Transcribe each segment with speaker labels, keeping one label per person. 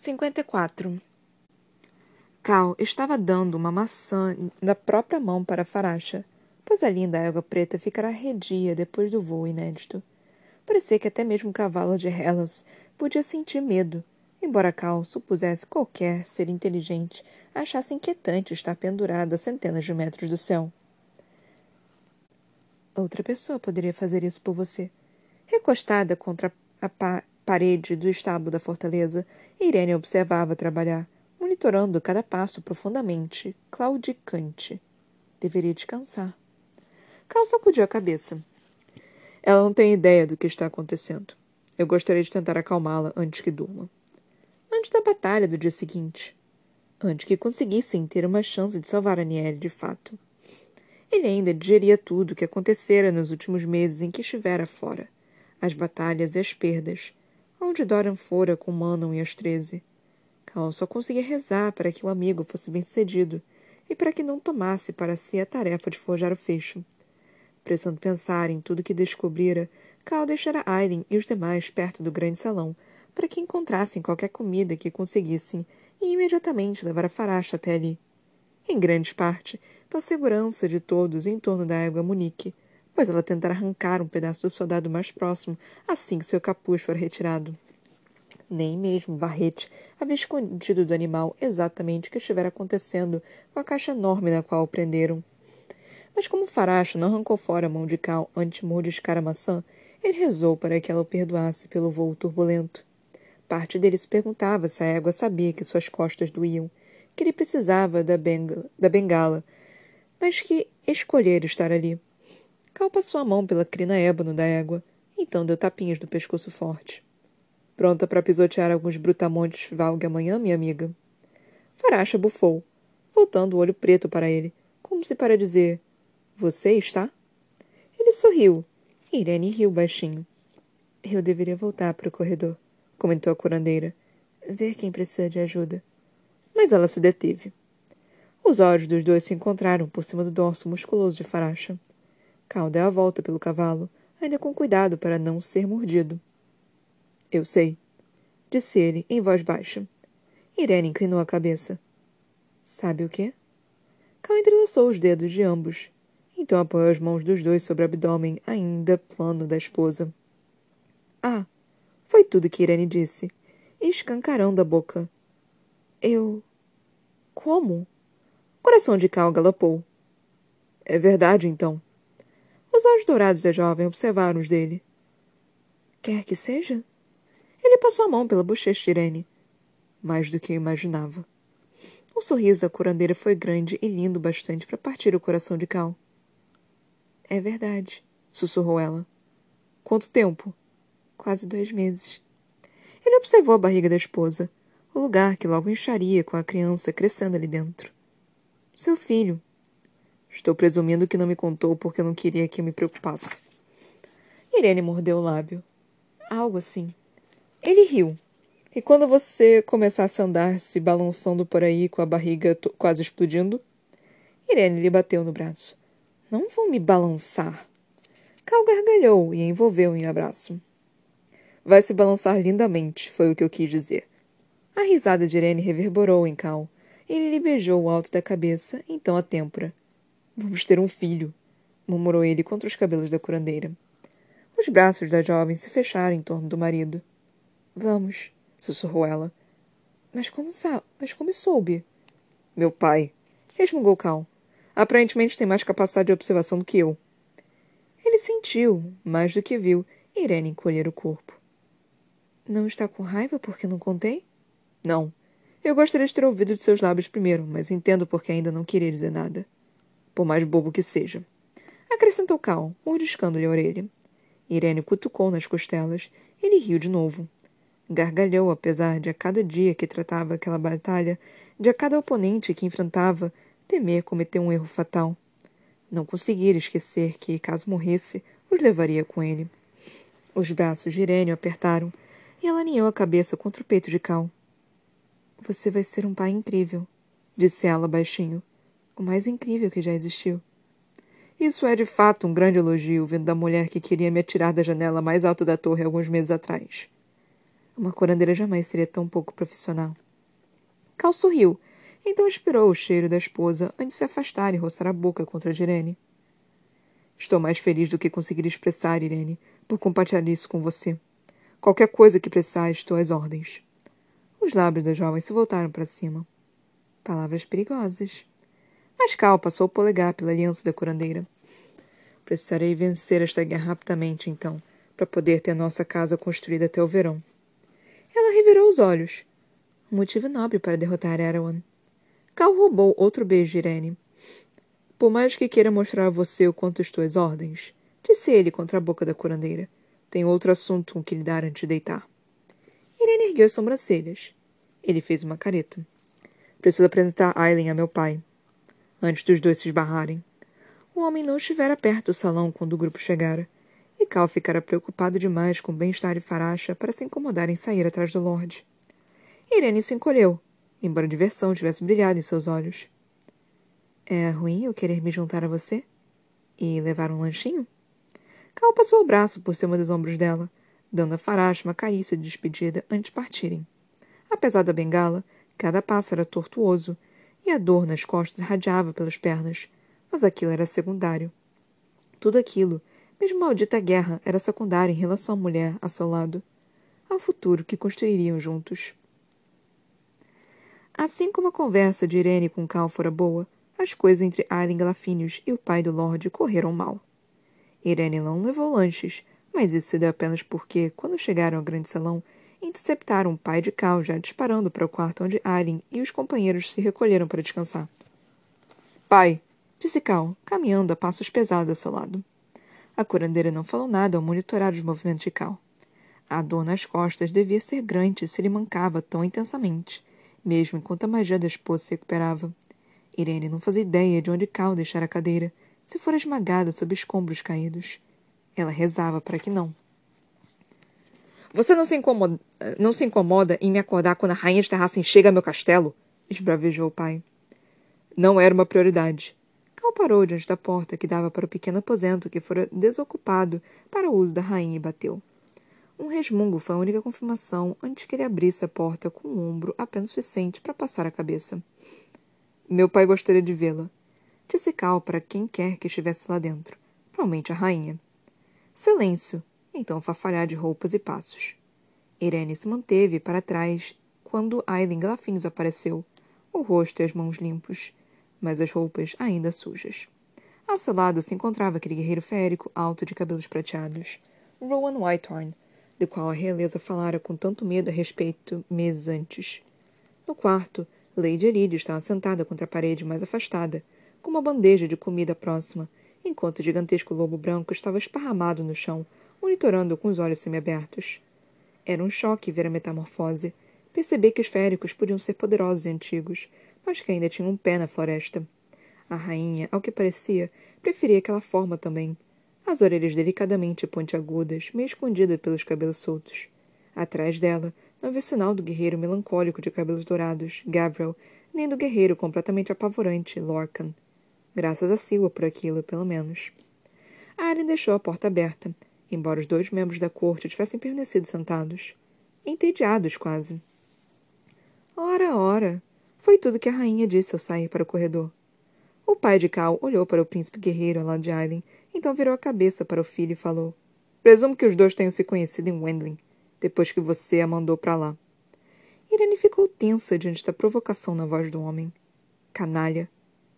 Speaker 1: 54. Cal estava dando uma maçã da própria mão para Faracha, pois a linda água preta ficará redia depois do voo inédito. Parecia que até mesmo o cavalo de Hellas podia sentir medo, embora Cal supusesse qualquer ser inteligente achasse inquietante estar pendurado a centenas de metros do céu. Outra pessoa poderia fazer isso por você. Recostada contra a pa parede do estábulo da fortaleza, Irene observava trabalhar, monitorando cada passo profundamente, claudicante. Deveria descansar. Cal sacudiu a cabeça. Ela não tem ideia do que está acontecendo. Eu gostaria de tentar acalmá-la antes que durma. Antes da batalha do dia seguinte. Antes que conseguissem ter uma chance de salvar a Niele de fato. Ele ainda digeria tudo o que acontecera nos últimos meses em que estivera fora. As batalhas e as perdas. Onde Dorian fora com Manon e as treze. Cal só conseguia rezar para que o amigo fosse bem-sucedido e para que não tomasse para si a tarefa de forjar o fecho. Precisando pensar em tudo que descobrira, Cal deixara Aileen e os demais perto do grande salão para que encontrassem qualquer comida que conseguissem e imediatamente levar a Faracha até ali. Em grande parte, pela segurança de todos em torno da égua Munique, pois ela tentara arrancar um pedaço do soldado mais próximo assim que seu capuz for retirado. Nem mesmo Barrete havia escondido do animal exatamente o que estivera acontecendo com a caixa enorme na qual o prenderam. Mas como Faracho não arrancou fora a mão de Cal antes de mordiscar a maçã, ele rezou para que ela o perdoasse pelo voo turbulento. Parte dele se perguntava se a égua sabia que suas costas doíam, que ele precisava da, da bengala mas que escolher estar ali. Cal passou a mão pela crina ébano da égua, então deu tapinhas no pescoço forte. Pronta para pisotear alguns brutamontes valgue amanhã, minha amiga? Faracha bufou, voltando o olho preto para ele, como se para dizer: Você está? Ele sorriu. Irene riu baixinho. Eu deveria voltar para o corredor, comentou a curandeira. Ver quem precisa de ajuda. Mas ela se deteve. Os olhos dos dois se encontraram por cima do dorso musculoso de Faracha. Cal deu a volta pelo cavalo, ainda com cuidado para não ser mordido. Eu sei, disse ele em voz baixa. Irene inclinou a cabeça. Sabe o quê? Cal entrelaçou os dedos de ambos. Então apoiou as mãos dos dois sobre o abdômen ainda plano da esposa. Ah, foi tudo que Irene disse, escancarando a boca. Eu. Como? O coração de Cal galopou. É verdade, então. Os olhos dourados da jovem observaram os dele. Quer que seja? Ele passou a mão pela bochecha de Irene. Mais do que eu imaginava. O sorriso da curandeira foi grande e lindo bastante para partir o coração de Cal. É verdade, sussurrou ela. Quanto tempo? Quase dois meses. Ele observou a barriga da esposa, o lugar que logo incharia com a criança crescendo ali dentro. Seu filho. Estou presumindo que não me contou porque não queria que eu me preocupasse. Irene mordeu o lábio. Algo assim. Ele riu. E quando você começasse a andar se balançando por aí com a barriga quase explodindo? Irene lhe bateu no braço. Não vou me balançar. Cal gargalhou e envolveu em abraço. Vai se balançar lindamente, foi o que eu quis dizer. A risada de Irene reverberou em Cal ele lhe beijou o alto da cabeça, então a têmpora. Vamos ter um filho, murmurou ele contra os cabelos da curandeira. Os braços da jovem se fecharam em torno do marido. Vamos, sussurrou ela. Mas como sabe? Mas como soube? Meu pai, resmungou Cal. Aparentemente tem mais capacidade de observação do que eu. Ele sentiu, mais do que viu, Irene encolher o corpo. Não está com raiva porque não contei? Não. Eu gostaria de ter ouvido de seus lábios primeiro, mas entendo porque ainda não queria dizer nada. Por mais bobo que seja. Acrescentou Cal, mordiscando-lhe a orelha. Irene cutucou nas costelas. Ele riu de novo. Gargalhou, apesar de a cada dia que tratava aquela batalha, de a cada oponente que enfrentava, temer cometer um erro fatal. Não conseguira esquecer que, caso morresse, os levaria com ele. Os braços de Irene apertaram, e ela aninhou a cabeça contra o peito de Cal. Você vai ser um pai incrível, disse ela baixinho. O mais incrível que já existiu. Isso é de fato um grande elogio vindo da mulher que queria me atirar da janela mais alta da torre alguns meses atrás. Uma curandeira jamais seria tão pouco profissional. Cal sorriu, então aspirou o cheiro da esposa antes de se afastar e roçar a boca contra Irene. Estou mais feliz do que conseguir expressar, Irene, por compartilhar isso com você. Qualquer coisa que precisar, estou às ordens. Os lábios da jovem se voltaram para cima. Palavras perigosas. Mas Cal passou o polegar pela aliança da curandeira. Precisarei vencer esta guerra rapidamente, então, para poder ter nossa casa construída até o verão. Ela revirou os olhos. Um motivo nobre para derrotar Erwan. Cal roubou outro beijo de Irene. Por mais que queira mostrar a você o quanto estou às ordens, disse ele contra a boca da curandeira. Tenho outro assunto com que lhe dar antes de deitar. Irene ergueu as sobrancelhas. Ele fez uma careta. Preciso apresentar Aileen a meu pai. Antes dos dois se esbarrarem. O homem não estivera perto do salão quando o grupo chegara, e Cal ficara preocupado demais com o bem-estar de Faracha para se incomodar em sair atrás do Lorde. Irene se encolheu, embora a diversão tivesse brilhado em seus olhos. É ruim eu querer me juntar a você? E levar um lanchinho? Cal passou o braço por cima dos ombros dela, dando a Farache uma carícia de despedida antes de partirem. Apesar da bengala, cada passo era tortuoso, a dor nas costas radiava pelas pernas, mas aquilo era secundário. Tudo aquilo, mesmo a maldita guerra, era secundário em relação à mulher a seu lado, ao futuro que construiriam juntos. Assim como a conversa de Irene com Cal fora boa, as coisas entre Aileen Galafinius e o pai do Lorde correram mal. Irene não levou lanches, mas isso se deu apenas porque, quando chegaram ao grande salão, interceptaram o pai de Cal já disparando para o quarto onde Aileen e os companheiros se recolheram para descansar. Pai, disse Cal, caminhando a passos pesados ao seu lado. A curandeira não falou nada ao monitorar os movimentos de Cal. A dor nas costas devia ser grande se ele mancava tão intensamente, mesmo enquanto a magia da esposa se recuperava. Irene não fazia ideia de onde Cal deixara a cadeira, se fora esmagada sob escombros caídos. Ela rezava para que não. Você não se, incomoda, não se incomoda em me acordar quando a rainha de Terrassen chega ao meu castelo? esbravejou o pai. Não era uma prioridade. Cal parou diante da porta que dava para o pequeno aposento que fora desocupado para o uso da rainha e bateu. Um resmungo foi a única confirmação antes que ele abrisse a porta com um ombro apenas suficiente para passar a cabeça. Meu pai gostaria de vê-la. Disse Cal para quem quer que estivesse lá dentro. Provavelmente a rainha. Silêncio, então farfalhar de roupas e passos. Irene se manteve para trás quando Aileen Glafinhos apareceu, o rosto e as mãos limpos, mas as roupas ainda sujas. Ao seu lado se encontrava aquele guerreiro férico alto de cabelos prateados, Rowan Whitehorn, do qual a realeza falara com tanto medo a respeito meses antes. No quarto, Lady Elide estava sentada contra a parede mais afastada, com uma bandeja de comida próxima, enquanto o gigantesco lobo branco estava esparramado no chão, monitorando com os olhos semiabertos. Era um choque ver a metamorfose, perceber que os féricos podiam ser poderosos e antigos, mas que ainda tinham um pé na floresta. A rainha, ao que parecia, preferia aquela forma também. As orelhas delicadamente pontiagudas, meio escondidas pelos cabelos soltos. Atrás dela, não havia sinal do guerreiro melancólico de cabelos dourados, Gavril, nem do guerreiro completamente apavorante, Lorcan. Graças a Silva por aquilo, pelo menos. Arya deixou a porta aberta, embora os dois membros da corte tivessem permanecido sentados. Entediados, quase. Ora, ora! Foi tudo que a rainha disse ao sair para o corredor. O pai de Cal olhou para o príncipe guerreiro ao lado de Aileen, então virou a cabeça para o filho e falou: Presumo que os dois tenham se conhecido em Wendling, depois que você a mandou para lá. Irene ficou tensa diante da provocação na voz do homem. Canalha.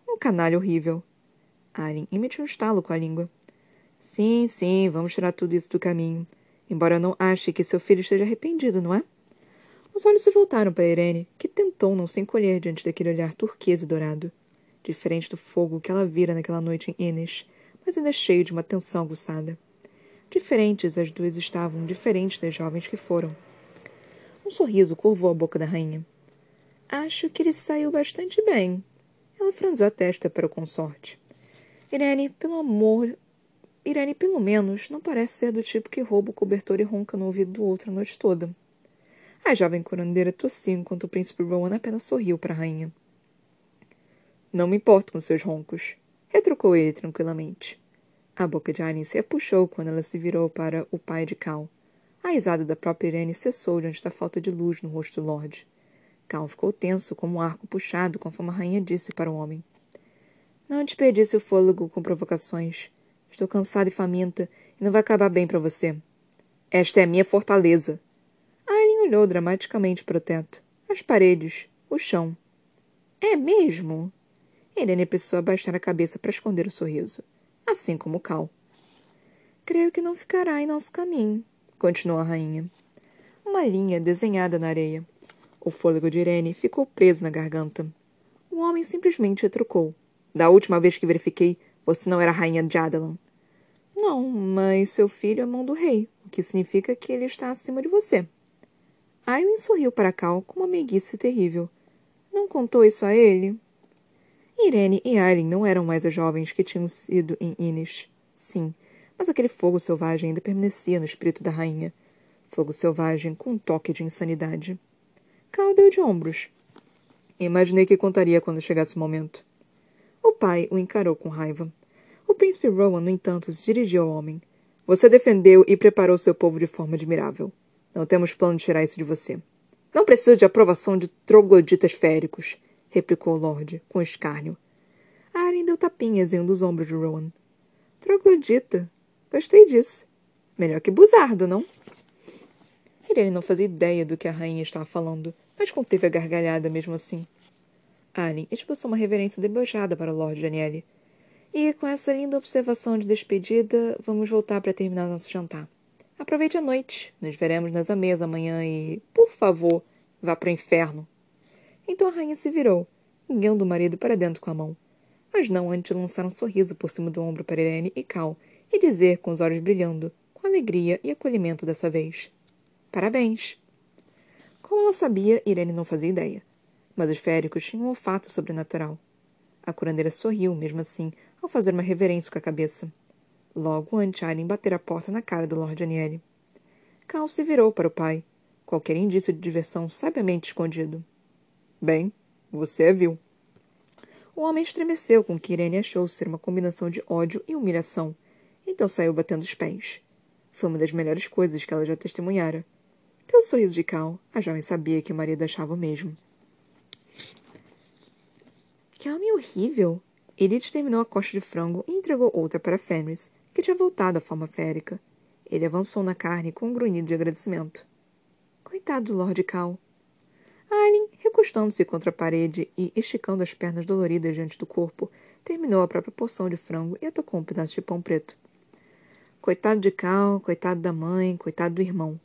Speaker 1: Um canalha horrível. Aileen emitiu um estalo com a língua. Sim, sim, vamos tirar tudo isso do caminho. Embora eu não ache que seu filho esteja arrependido, não é? Os olhos se voltaram para Irene, que tentou não se encolher diante daquele olhar turquesa e dourado. Diferente do fogo que ela vira naquela noite em Innes, mas ainda cheio de uma tensão aguçada. Diferentes as duas estavam, diferentes das jovens que foram. Um sorriso curvou a boca da rainha. Acho que ele saiu bastante bem. Ela franziu a testa para o consorte. Irene, pelo amor Irene, pelo menos, não parece ser do tipo que rouba o cobertor e ronca no ouvido do outro a noite toda. A jovem curandeira tossiu enquanto o príncipe Rowan apenas sorriu para a rainha. Não me importo com seus roncos, retrucou ele tranquilamente. A boca de Aileen se apuxou quando ela se virou para o pai de Cal. A risada da própria Irene cessou diante da falta de luz no rosto do Lorde. Cal ficou tenso, como um arco puxado, conforme a rainha disse para o homem. Não desperdice o fôlego com provocações. Estou cansada e faminta, e não vai acabar bem para você. Esta é a minha fortaleza. Aileen olhou dramaticamente para o teto, as paredes, o chão. É mesmo? Irene precisou abaixar a cabeça para esconder o sorriso, assim como Cal. Creio que não ficará em nosso caminho, continuou a rainha. Uma linha desenhada na areia. O fôlego de Irene ficou preso na garganta. O homem simplesmente retrucou. Da última vez que verifiquei, você não era a rainha de Adalan. Não, mas seu filho é mão do rei, o que significa que ele está acima de você. Aileen sorriu para Cal com uma meiguice terrível. Não contou isso a ele? Irene e Aileen não eram mais as jovens que tinham sido em Innis. Sim, mas aquele fogo selvagem ainda permanecia no espírito da rainha. Fogo selvagem com um toque de insanidade. Cal deu de ombros. Imaginei que contaria quando chegasse o momento. O pai o encarou com raiva. O príncipe Rowan, no entanto, se dirigiu ao homem. Você defendeu e preparou seu povo de forma admirável. Não temos plano de tirar isso de você. Não preciso de aprovação de trogloditas féricos, replicou o Lorde, com escárnio. Aren deu tapinhas em um dos ombros de Rowan. Troglodita. Gostei disso. Melhor que buzardo, não? Irene não fazia ideia do que a rainha estava falando, mas conteve a gargalhada mesmo assim. Alien expulsou uma reverência debochada para o Lord Daniele. E com essa linda observação de despedida, vamos voltar para terminar nosso jantar. Aproveite a noite. Nos veremos nas ameias amanhã e, por favor, vá para o inferno. Então a rainha se virou, guiando o marido para dentro com a mão. Mas não antes de lançar um sorriso por cima do ombro para Irene e Cal e dizer, com os olhos brilhando, com alegria e acolhimento dessa vez: Parabéns! Como ela sabia, Irene não fazia ideia mas os féricos tinham um olfato sobrenatural. A curandeira sorriu, mesmo assim, ao fazer uma reverência com a cabeça. Logo Aileen bater a porta na cara do Lord Aniele. Cal se virou para o pai, qualquer indício de diversão sabiamente escondido. Bem, você a viu. O homem estremeceu com o que Irene achou ser uma combinação de ódio e humilhação, então saiu batendo os pés. Foi uma das melhores coisas que ela já testemunhara. Pelo sorriso de Cal, a jovem sabia que o marido achava o mesmo. Que homem horrível! Edith terminou a coxa de frango e entregou outra para Fenris, que tinha voltado à forma férica. Ele avançou na carne com um grunhido de agradecimento. Coitado do Lord Cal. Aileen, recostando-se contra a parede e esticando as pernas doloridas diante do corpo, terminou a própria porção de frango e atacou um pedaço de pão preto. Coitado de Cal, coitado da mãe, coitado do irmão.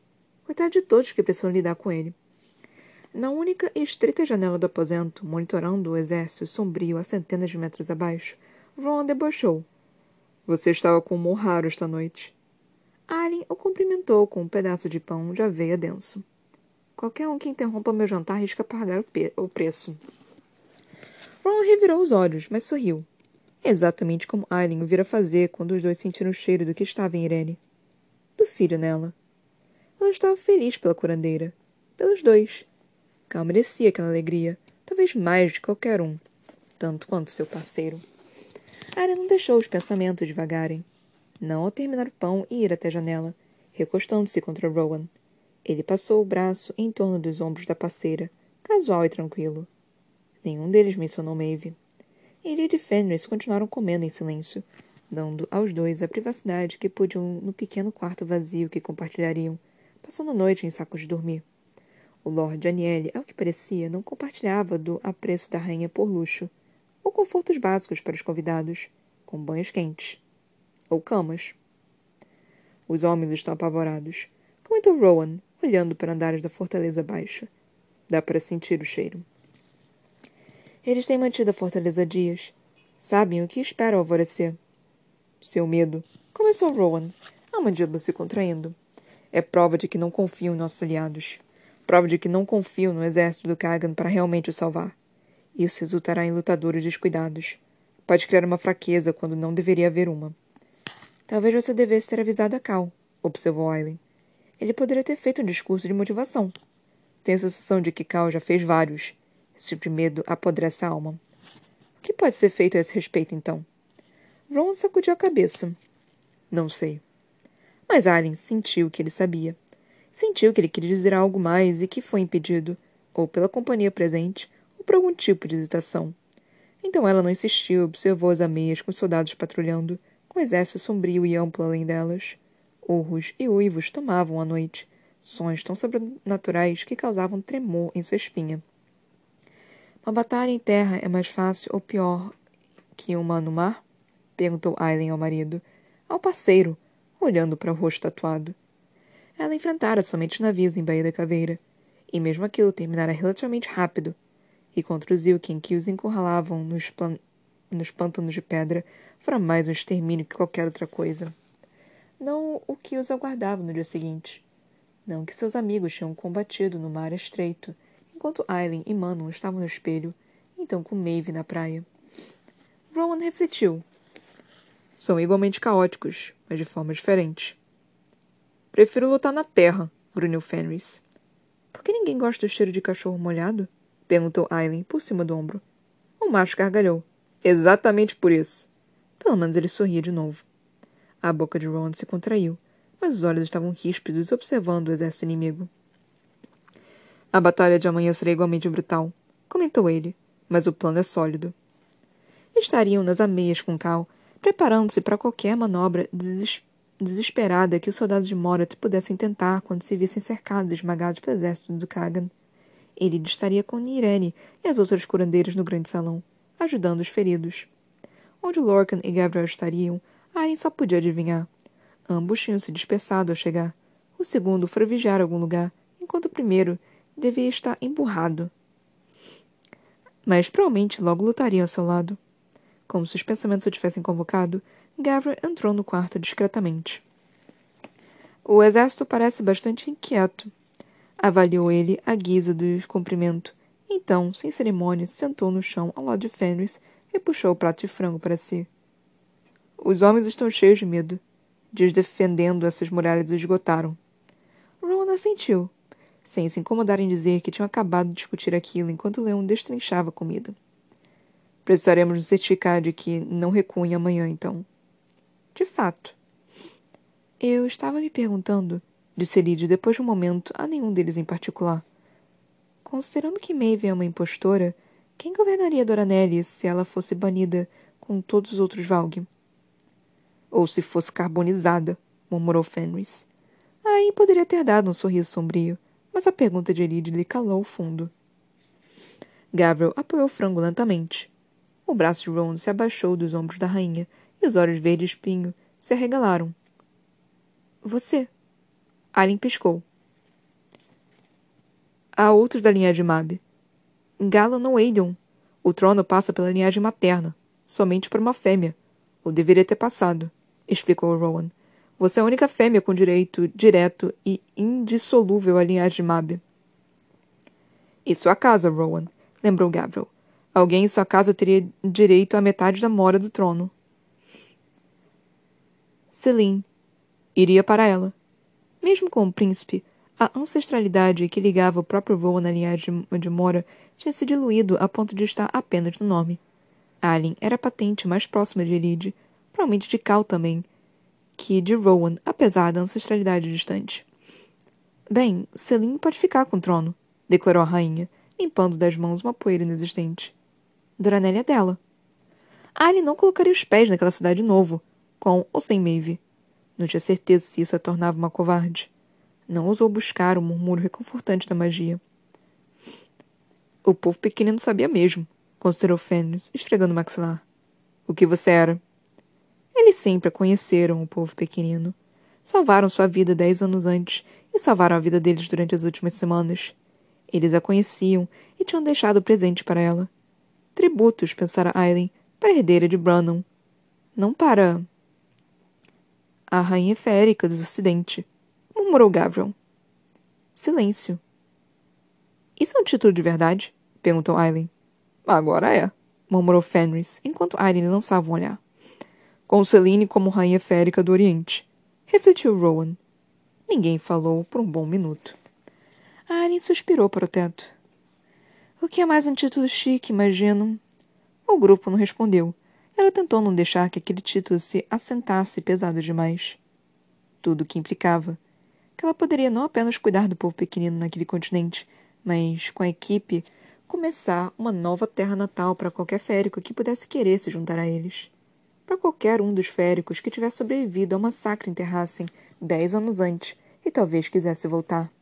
Speaker 1: Coitado de todos que precisam lidar com ele. Na única e estreita janela do aposento, monitorando o exército sombrio a centenas de metros abaixo, Ron debochou. Você estava com humor raro esta noite. Alien o cumprimentou com um pedaço de pão de aveia denso. Qualquer um que interrompa meu jantar risca pagar o, o preço. Ron revirou os olhos, mas sorriu. Exatamente como Aileen o vira fazer quando os dois sentiram o cheiro do que estava em Irene. Do filho nela. Ela estava feliz pela curandeira. Pelos dois. Cal merecia aquela alegria, talvez mais de qualquer um, tanto quanto seu parceiro. Arya não deixou os pensamentos devagarem. Não ao terminar o pão e ir até a janela, recostando-se contra Rowan. Ele passou o braço em torno dos ombros da parceira, casual e tranquilo. Nenhum deles mencionou Maeve. Ele e Fenris continuaram comendo em silêncio, dando aos dois a privacidade que podiam no pequeno quarto vazio que compartilhariam, passando a noite em sacos de dormir. O Lord Aniele, ao que parecia, não compartilhava do apreço da rainha por luxo, ou confortos básicos para os convidados, com banhos quentes. Ou camas. Os homens estão apavorados, comentou Rowan, olhando para andares da fortaleza baixa. Dá para sentir o cheiro. Eles têm mantido a fortaleza dias. Sabem o que esperam ao alvorecer. Seu medo. Começou Rowan, a mandíbula se contraindo. É prova de que não confiam em nossos aliados prova de que não confio no exército do Kagan para realmente o salvar. Isso resultará em lutadores descuidados. Pode criar uma fraqueza quando não deveria haver uma. Talvez você devesse ter avisado a Cal, observou Aileen. Ele poderia ter feito um discurso de motivação. Tenho a sensação de que Cal já fez vários. Esse tipo de medo apodrece a alma. O que pode ser feito a esse respeito, então? Ron sacudiu a cabeça. Não sei. Mas Aileen sentiu que ele sabia. Sentiu que ele queria dizer algo mais e que foi impedido, ou pela companhia presente, ou por algum tipo de hesitação. Então ela não insistiu, observou as ameias com os soldados patrulhando, com o exército sombrio e amplo além delas. Urros e uivos tomavam a noite, sons tão sobrenaturais que causavam tremor em sua espinha. Uma batalha em terra é mais fácil ou pior que uma no mar? perguntou Aileen ao marido, ao parceiro, olhando para o rosto tatuado. Ela enfrentara somente navios em Baía da Caveira, e mesmo aquilo terminara relativamente rápido, e contra os Ilkin que os encurralavam nos, nos pântanos de pedra fora mais um extermínio que qualquer outra coisa. Não o que os aguardava no dia seguinte. Não que seus amigos tinham combatido no mar estreito, enquanto Aileen e Manon estavam no espelho, então com Maeve na praia. Rowan refletiu. São igualmente caóticos, mas de forma diferente. Prefiro lutar na terra, grunhiu Fenris. Por que ninguém gosta do cheiro de cachorro molhado? perguntou Aileen por cima do ombro. O macho gargalhou. Exatamente por isso. Pelo menos ele sorria de novo. A boca de Rowan se contraiu, mas os olhos estavam ríspidos observando o exército inimigo. A batalha de amanhã será igualmente brutal, comentou ele, mas o plano é sólido. Estariam nas ameias com Cal, preparando-se para qualquer manobra des desesperada que os soldados de Morat pudessem tentar quando se vissem cercados e esmagados pelo exército do Kagan. Ele estaria com Irene e as outras curandeiras no grande salão, ajudando os feridos. Onde Lorcan e Gabriel estariam, Aren só podia adivinhar. Ambos tinham se dispersado ao chegar. O segundo foi vigiar algum lugar, enquanto o primeiro devia estar emburrado. Mas provavelmente logo lutariam ao seu lado. Como se os pensamentos o tivessem convocado, Gavra entrou no quarto discretamente. O exército parece bastante inquieto. Avaliou ele à guisa do cumprimento. Então, sem cerimônia, sentou no chão ao lado de Fenris e puxou o prato de frango para si. Os homens estão cheios de medo. Dias defendendo essas muralhas esgotaram. Rowan assentiu, sem se incomodar em dizer que tinham acabado de discutir aquilo enquanto leão destrinchava a comida. Precisaremos nos certificar de que não recuem amanhã, então. De fato. Eu estava me perguntando, disse Lid depois de um momento a nenhum deles em particular. Considerando que Maeve é uma impostora, quem governaria Doranelli se ela fosse banida com todos os outros Valg? Ou se fosse carbonizada, murmurou Fenris. Aí poderia ter dado um sorriso sombrio, mas a pergunta de Elide lhe calou o fundo. Gabriel apoiou o frango lentamente. O braço de Ron se abaixou dos ombros da rainha e os olhos verdes espinho se arregalaram. Você. Alien piscou. Há outros da linhagem Mab. Galan não Aedion. O trono passa pela linhagem materna, somente para uma fêmea. Ou deveria ter passado, explicou Rowan. Você é a única fêmea com direito direto e indissolúvel à linhagem Mab. E sua casa, Rowan, lembrou Gabriel. Alguém em sua casa teria direito à metade da mora do trono. Celine iria para ela. Mesmo com o príncipe, a ancestralidade que ligava o próprio voo na linhagem de Mora tinha se diluído a ponto de estar apenas no nome. Alien era a patente mais próxima de Elide, provavelmente de Cal também, que de Rowan, apesar da ancestralidade distante. Bem, Celine pode ficar com o trono, declarou a rainha, limpando das mãos uma poeira inexistente. Doranelli é dela. Alien não colocaria os pés naquela cidade de novo, com ou sem Maeve. Não tinha certeza se isso a tornava uma covarde. Não ousou buscar o murmúrio reconfortante da magia. O povo pequenino sabia mesmo, considerou Fenris, esfregando o maxilar. O que você era? Eles sempre a conheceram, o povo pequenino. Salvaram sua vida dez anos antes e salvaram a vida deles durante as últimas semanas. Eles a conheciam e tinham deixado presente para ela. Tributos, pensara Aileen, para a herdeira de Brannon. Não para a rainha férica do ocidente, murmurou Gavron. Silêncio. Isso é um título de verdade? perguntou Aileen. Agora é, murmurou Fenris, enquanto Aileen lançava um olhar. Com Celine como rainha férica do Oriente, refletiu Rowan. Ninguém falou por um bom minuto. Aileen suspirou para o teto. O que é mais um título chique, imagino? O grupo não respondeu, ela tentou não deixar que aquele título se assentasse pesado demais. Tudo o que implicava. que ela poderia não apenas cuidar do povo pequenino naquele continente, mas, com a equipe, começar uma nova terra natal para qualquer férico que pudesse querer se juntar a eles. Para qualquer um dos féricos que tivesse sobrevivido ao massacre em Terrassen dez anos antes e talvez quisesse voltar.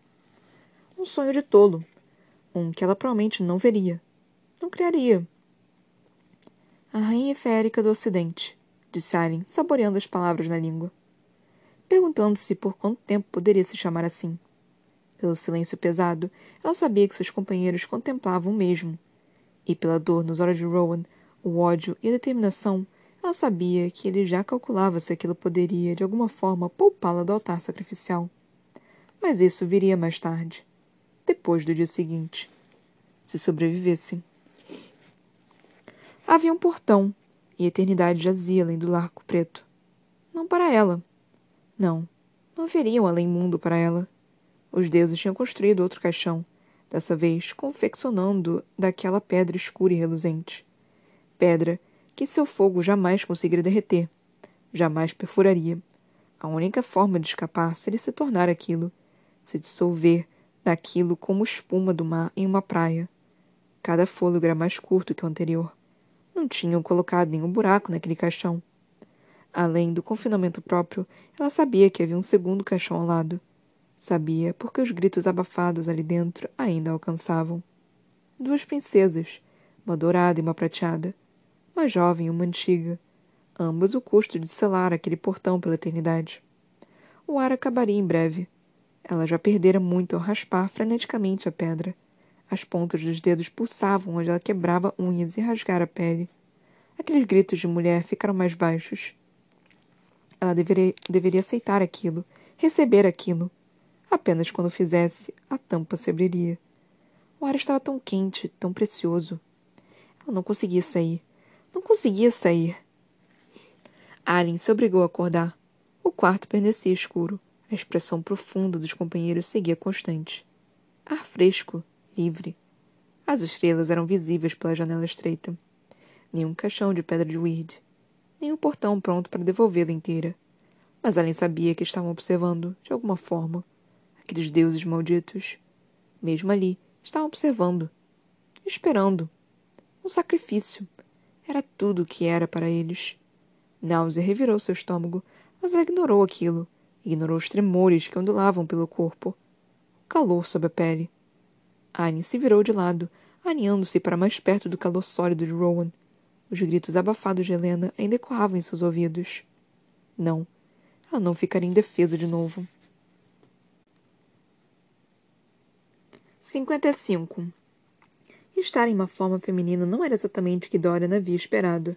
Speaker 1: Um sonho de tolo. Um que ela provavelmente não veria. Não criaria. A rainha férica do Ocidente, disse Aileen, saboreando as palavras na língua. Perguntando-se por quanto tempo poderia se chamar assim. Pelo silêncio pesado, ela sabia que seus companheiros contemplavam o mesmo. E pela dor nos olhos de Rowan, o ódio e a determinação, ela sabia que ele já calculava se aquilo poderia, de alguma forma, poupá-la do altar sacrificial. Mas isso viria mais tarde, depois do dia seguinte, se sobrevivessem. Havia um portão, e a eternidade jazia além do largo preto. Não para ela. Não, não haveria um além-mundo para ela. Os deuses tinham construído outro caixão, dessa vez confeccionando daquela pedra escura e reluzente. Pedra que seu fogo jamais conseguiria derreter, jamais perfuraria. A única forma de escapar seria se tornar aquilo, se dissolver daquilo como espuma do mar em uma praia. Cada fôlego era mais curto que o anterior. Não tinham colocado nenhum buraco naquele caixão. Além do confinamento próprio, ela sabia que havia um segundo caixão ao lado. Sabia porque os gritos abafados ali dentro ainda alcançavam. Duas princesas, uma dourada e uma prateada, uma jovem e uma antiga, ambas o custo de selar aquele portão pela eternidade. O ar acabaria em breve. Ela já perdera muito ao raspar freneticamente a pedra. As pontas dos dedos pulsavam onde ela quebrava unhas e rasgara a pele. Aqueles gritos de mulher ficaram mais baixos. Ela deveria, deveria aceitar aquilo, receber aquilo, Apenas quando fizesse, a tampa se abriria. O ar estava tão quente, tão precioso. Ela não conseguia sair. Não conseguia sair. Alien se obrigou a acordar. O quarto permanecia escuro. A expressão profunda dos companheiros seguia constante. Ar fresco, livre. As estrelas eram visíveis pela janela estreita. Nenhum caixão de pedra de weird. Nenhum portão pronto para devolvê-la inteira. Mas Alien sabia que estavam observando, de alguma forma, aqueles deuses malditos. Mesmo ali, estavam observando, esperando. Um sacrifício. Era tudo o que era para eles. Náusea revirou seu estômago, mas ela ignorou aquilo. Ignorou os tremores que ondulavam pelo corpo. O calor sob a pele. Annie se virou de lado, aninhando-se para mais perto do calor sólido de Rowan. Os gritos abafados de Helena ainda ecoavam em seus ouvidos. Não, ela não ficaria indefesa de novo. 55. Estar em uma forma feminina não era exatamente o que Dorian havia esperado.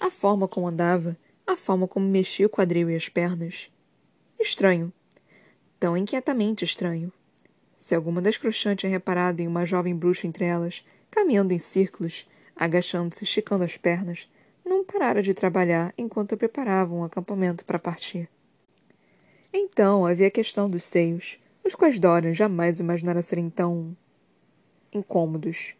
Speaker 1: A forma como andava, a forma como mexia o quadril e as pernas. Estranho. Tão inquietamente estranho. Se alguma das crochãs tinha reparado em uma jovem bruxa entre elas, caminhando em círculos, agachando-se, esticando as pernas, não parara de trabalhar enquanto preparavam um acampamento para partir. Então havia a questão dos seios os quais Dorian jamais imaginara serem tão. incômodos.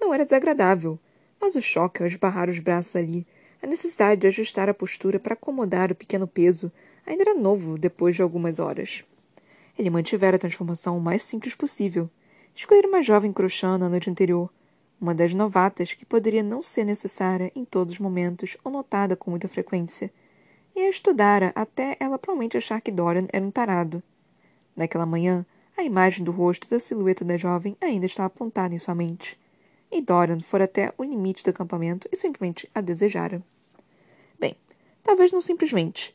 Speaker 1: Não era desagradável, mas o choque ao esbarrar os braços ali, a necessidade de ajustar a postura para acomodar o pequeno peso, ainda era novo depois de algumas horas. Ele mantivera a transformação o mais simples possível. Escolher uma jovem crochã na noite anterior, uma das novatas que poderia não ser necessária em todos os momentos ou notada com muita frequência, e a estudara até ela provavelmente achar que Dorian era um tarado. Naquela manhã, a imagem do rosto da silhueta da jovem ainda estava apontada em sua mente. E Dorian fora até o limite do acampamento e simplesmente a desejara. Bem, talvez não simplesmente.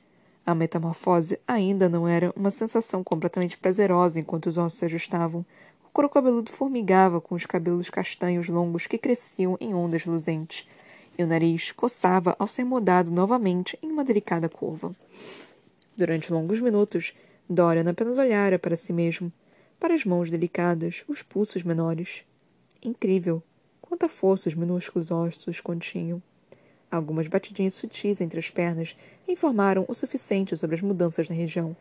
Speaker 1: A metamorfose ainda não era uma sensação completamente prazerosa enquanto os ossos se ajustavam. O couro cabeludo formigava com os cabelos castanhos longos que cresciam em ondas luzentes, e o nariz coçava ao ser mudado novamente em uma delicada curva. Durante longos minutos, Dorian apenas olhara para si mesmo, para as mãos delicadas, os pulsos menores. Incrível! Quanta força os minúsculos ossos continham. Algumas batidinhas sutis entre as pernas informaram o suficiente sobre as mudanças na região.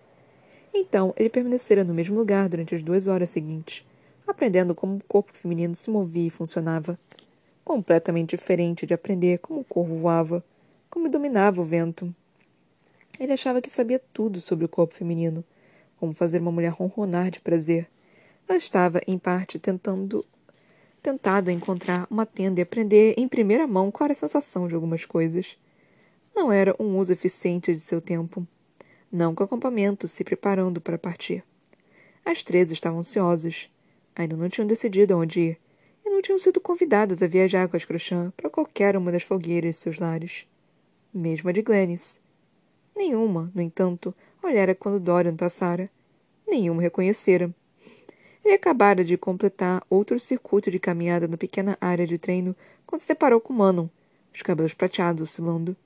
Speaker 1: Então, ele permanecera no mesmo lugar durante as duas horas seguintes, aprendendo como o corpo feminino se movia e funcionava. Completamente diferente de aprender como o corvo voava, como dominava o vento. Ele achava que sabia tudo sobre o corpo feminino, como fazer uma mulher ronronar de prazer. Ela estava, em parte, tentando tentado encontrar uma tenda e aprender em primeira mão qual era a sensação de algumas coisas. Não era um uso eficiente de seu tempo. Não com o acampamento se preparando para partir. As três estavam ansiosas. Ainda não tinham decidido aonde ir e não tinham sido convidadas a viajar com as Crochã para qualquer uma das fogueiras de seus lares. Mesmo a de Glennis. Nenhuma, no entanto, olhara quando Dorian passara. Nenhuma reconhecera. Ele acabara de completar outro circuito de caminhada na pequena área de treino quando se deparou com Manon, os cabelos prateados oscilando.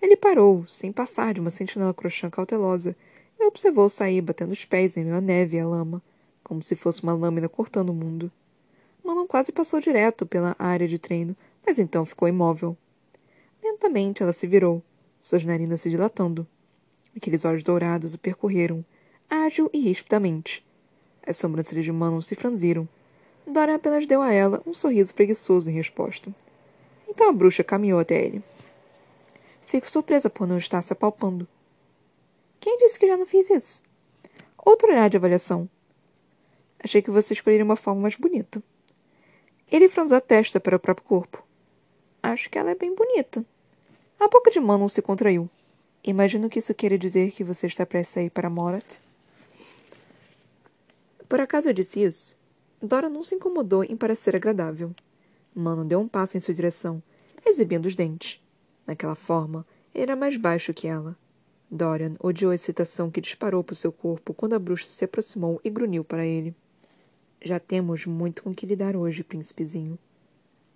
Speaker 1: Ele parou, sem passar de uma sentinela crochã cautelosa, e observou sair batendo os pés em meio à neve e à lama, como se fosse uma lâmina cortando o mundo. Manon quase passou direto pela área de treino, mas então ficou imóvel. Lentamente ela se virou, suas narinas se dilatando. Aqueles olhos dourados o percorreram, ágil e rispidamente, as sobrancelhas de Manon se franziram. Dora apenas deu a ela um sorriso preguiçoso em resposta. Então a bruxa caminhou até ele. Fico surpresa por não estar se apalpando. Quem disse que já não fiz isso? Outro olhar de avaliação. Achei que você escolheria uma forma mais bonita. Ele franziu a testa para o próprio corpo. Acho que ela é bem bonita. A boca de Manon se contraiu. Imagino que isso queira dizer que você está prestes a ir para Morat. Por acaso eu disse isso? Dora não se incomodou em parecer agradável. Mano deu um passo em sua direção, exibindo os dentes. Naquela forma, ele era mais baixo que ela. Dorian odiou a excitação que disparou por seu corpo quando a bruxa se aproximou e grunhiu para ele. Já temos muito com que lidar hoje, príncipezinho.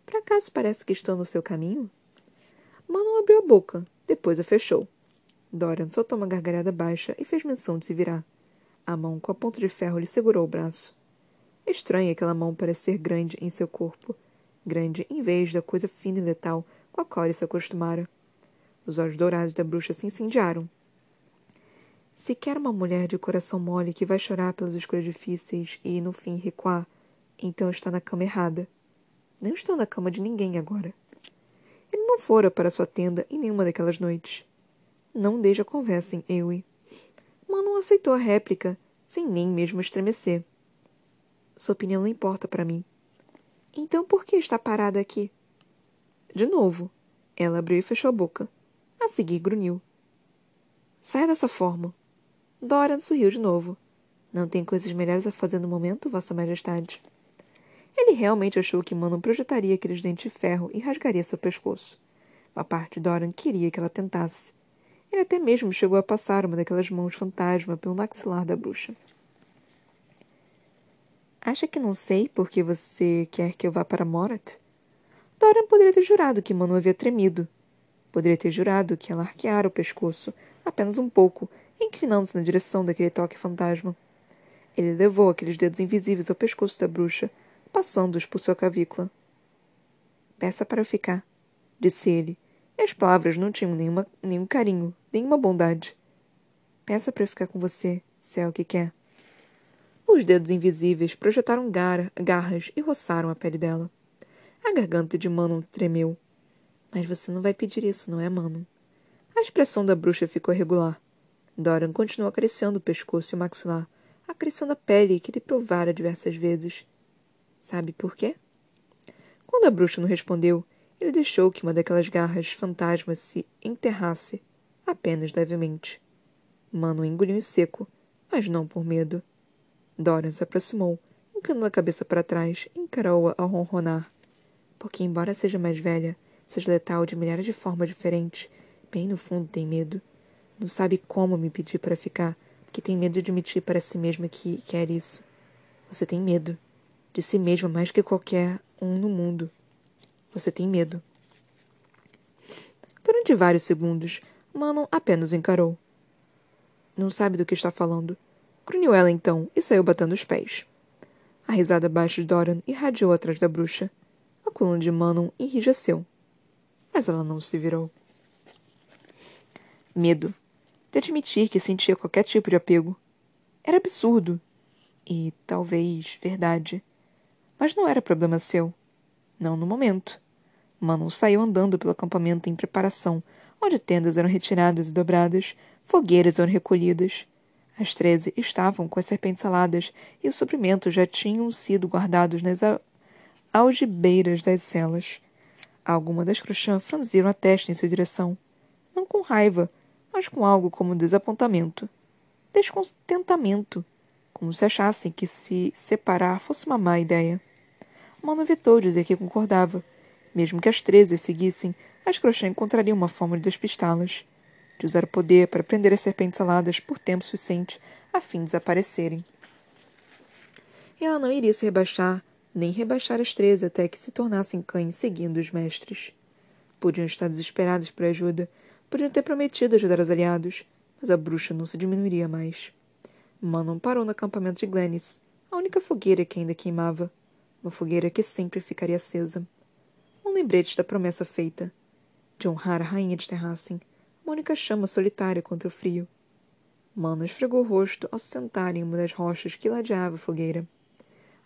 Speaker 1: Por acaso parece que estou no seu caminho? Mano abriu a boca, depois a fechou. Dorian soltou uma gargalhada baixa e fez menção de se virar. A mão com a ponta de ferro lhe segurou o braço. Estranha aquela mão parecer grande em seu corpo. Grande em vez da coisa fina e letal com a qual ele se acostumara. Os olhos dourados da bruxa se incendiaram. Se quer uma mulher de coração mole que vai chorar pelas escolhas difíceis e, no fim, recuar, então está na cama errada. Não estou na cama de ninguém agora. Ele não fora para sua tenda em nenhuma daquelas noites. Não desde a conversa em Ewe. Manon aceitou a réplica, sem nem mesmo estremecer. Sua opinião não importa para mim. Então por que está parada aqui? De novo. Ela abriu e fechou a boca. A seguir grunhiu. Saia dessa forma. Dorian sorriu de novo. Não tem coisas melhores a fazer no momento, Vossa Majestade? Ele realmente achou que Manon projetaria aqueles dentes de ferro e rasgaria seu pescoço. Uma parte de Dorian queria que ela tentasse. Ele até mesmo chegou a passar uma daquelas mãos fantasma pelo maxilar da bruxa. Acha que não sei por que você quer que eu vá para Morat? Dorian poderia ter jurado que Manu havia tremido. Poderia ter jurado que ela arqueara o pescoço, apenas um pouco, inclinando-se na direção daquele toque fantasma. Ele levou aqueles dedos invisíveis ao pescoço da bruxa, passando-os por sua cavícula. Peça para ficar, disse ele, as palavras não tinham nenhuma, nenhum carinho, nenhuma bondade. Peça para ficar com você, se é o que quer. Os dedos invisíveis projetaram gar garras e roçaram a pele dela. A garganta de Manon tremeu. Mas você não vai pedir isso, não é, Manon? A expressão da bruxa ficou irregular. Doran continuou acariciando o pescoço e o maxilar, acariciando a pele que ele provara diversas vezes. Sabe por quê? Quando a bruxa não respondeu, ele deixou que uma daquelas garras fantasmas se enterrasse, apenas levemente. Mano engoliu em seco, mas não por medo. Dorian se aproximou, inclinando a cabeça para trás, encarou-a ao ronronar. Porque, embora seja mais velha, seja letal de milhares de formas diferentes, bem no fundo tem medo. Não sabe como me pedir para ficar, porque tem medo de admitir para si mesma que quer isso. Você tem medo. De si mesma mais que qualquer um no mundo. Você tem medo. Durante vários segundos, Manon apenas o encarou. Não sabe do que está falando. Grunhiu ela então e saiu batendo os pés. A risada baixa de Doran irradiou atrás da bruxa. A coluna de Manon enrijeceu. Mas ela não se virou. Medo. De admitir que sentia qualquer tipo de apego. Era absurdo. E, talvez, verdade. Mas não era problema seu. Não no momento. Manon saiu andando pelo acampamento em preparação, onde tendas eram retiradas e dobradas, fogueiras eram recolhidas. As treze estavam com as serpentes aladas e os suprimentos já tinham sido guardados nas algibeiras das celas. Alguma das crochãs franziram a testa em sua direção. Não com raiva, mas com algo como desapontamento. Descontentamento. Como se achassem que se separar fosse uma má ideia. Mano evitou dizer que concordava. Mesmo que as treze seguissem, as crochãs encontrariam uma forma de despistá-las de usar o poder para prender as serpentes aladas por tempo suficiente a fim de desaparecerem. Ela não iria se rebaixar, nem rebaixar as treze até que se tornassem cães seguindo os mestres. Podiam estar desesperados por ajuda, podiam ter prometido ajudar os aliados, mas a bruxa não se diminuiria mais. Manon parou no acampamento de Glennis, a única fogueira que ainda queimava, uma fogueira que sempre ficaria acesa. Lembrete da promessa feita, de honrar a rainha de Terrassen, uma única chama solitária contra o frio. Mana esfregou o rosto ao se sentar em uma das rochas que ladeava a fogueira.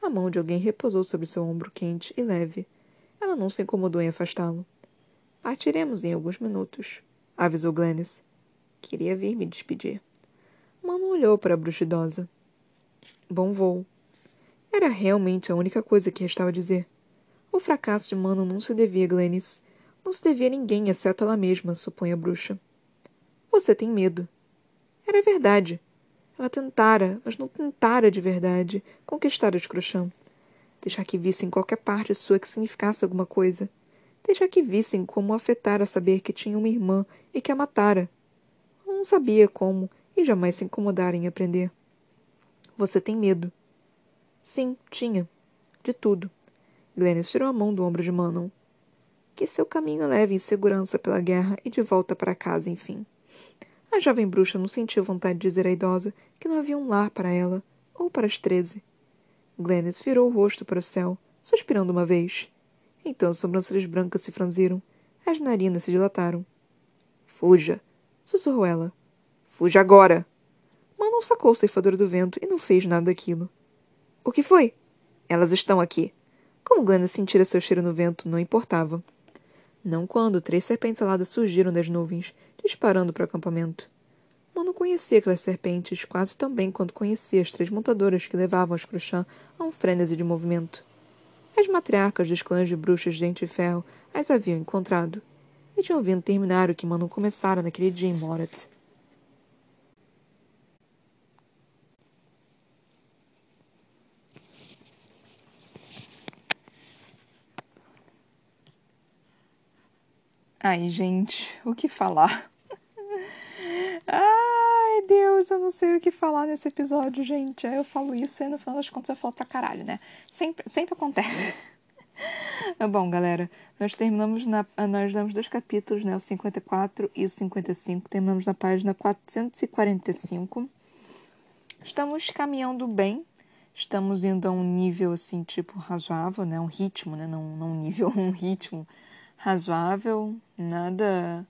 Speaker 1: A mão de alguém repousou sobre seu ombro quente e leve. Ela não se incomodou em afastá-lo. Partiremos em alguns minutos, avisou Glennis. Queria vir me despedir. Mano olhou para a bruxa idosa. Bom voo. Era realmente a única coisa que restava dizer. O fracasso de Mano não se devia a Glennis. Não se devia a ninguém, exceto ela mesma, supõe a bruxa. Você tem medo. Era verdade. Ela tentara, mas não tentara de verdade, conquistar os crochão. Deixar que vissem qualquer parte sua que significasse alguma coisa. Deixar que vissem como afetara saber que tinha uma irmã e que a matara. não sabia como e jamais se incomodara em aprender. Você tem medo. Sim, tinha. De tudo. Glennis tirou a mão do ombro de Manon. Que seu caminho leve em segurança pela guerra e de volta para casa, enfim. A jovem bruxa não sentiu vontade de dizer à idosa que não havia um lar para ela, ou para as treze. Glennis virou o rosto para o céu, suspirando uma vez. Então as sobrancelhas brancas se franziram, as narinas se dilataram. Fuja! sussurrou ela. Fuja agora! Manon sacou o ceifador do vento e não fez nada daquilo. O que foi? Elas estão aqui. Como Glennis sentira seu cheiro no vento, não importava. Não quando três serpentes aladas surgiram das nuvens, disparando para o acampamento. Mano conhecia aquelas serpentes quase tão bem quanto conhecia as três montadoras que levavam as Crochã a um frenesi de movimento. As matriarcas dos clãs de bruxas de Dente e Ferro as haviam encontrado e tinham vindo terminar o que Mano começara naquele dia em Morat. Ai, gente, o que falar? Ai, Deus, eu não sei o que falar nesse episódio, gente. Aí eu falo isso e no final das contas eu falo pra caralho, né? Sempre, sempre acontece. Bom, galera, nós terminamos na. Nós damos dois capítulos, né? O 54 e o 55. Terminamos na página 445. Estamos caminhando bem. Estamos indo a um nível, assim, tipo, razoável, né? Um ritmo, né? Não, não um nível, um ritmo razoável, nada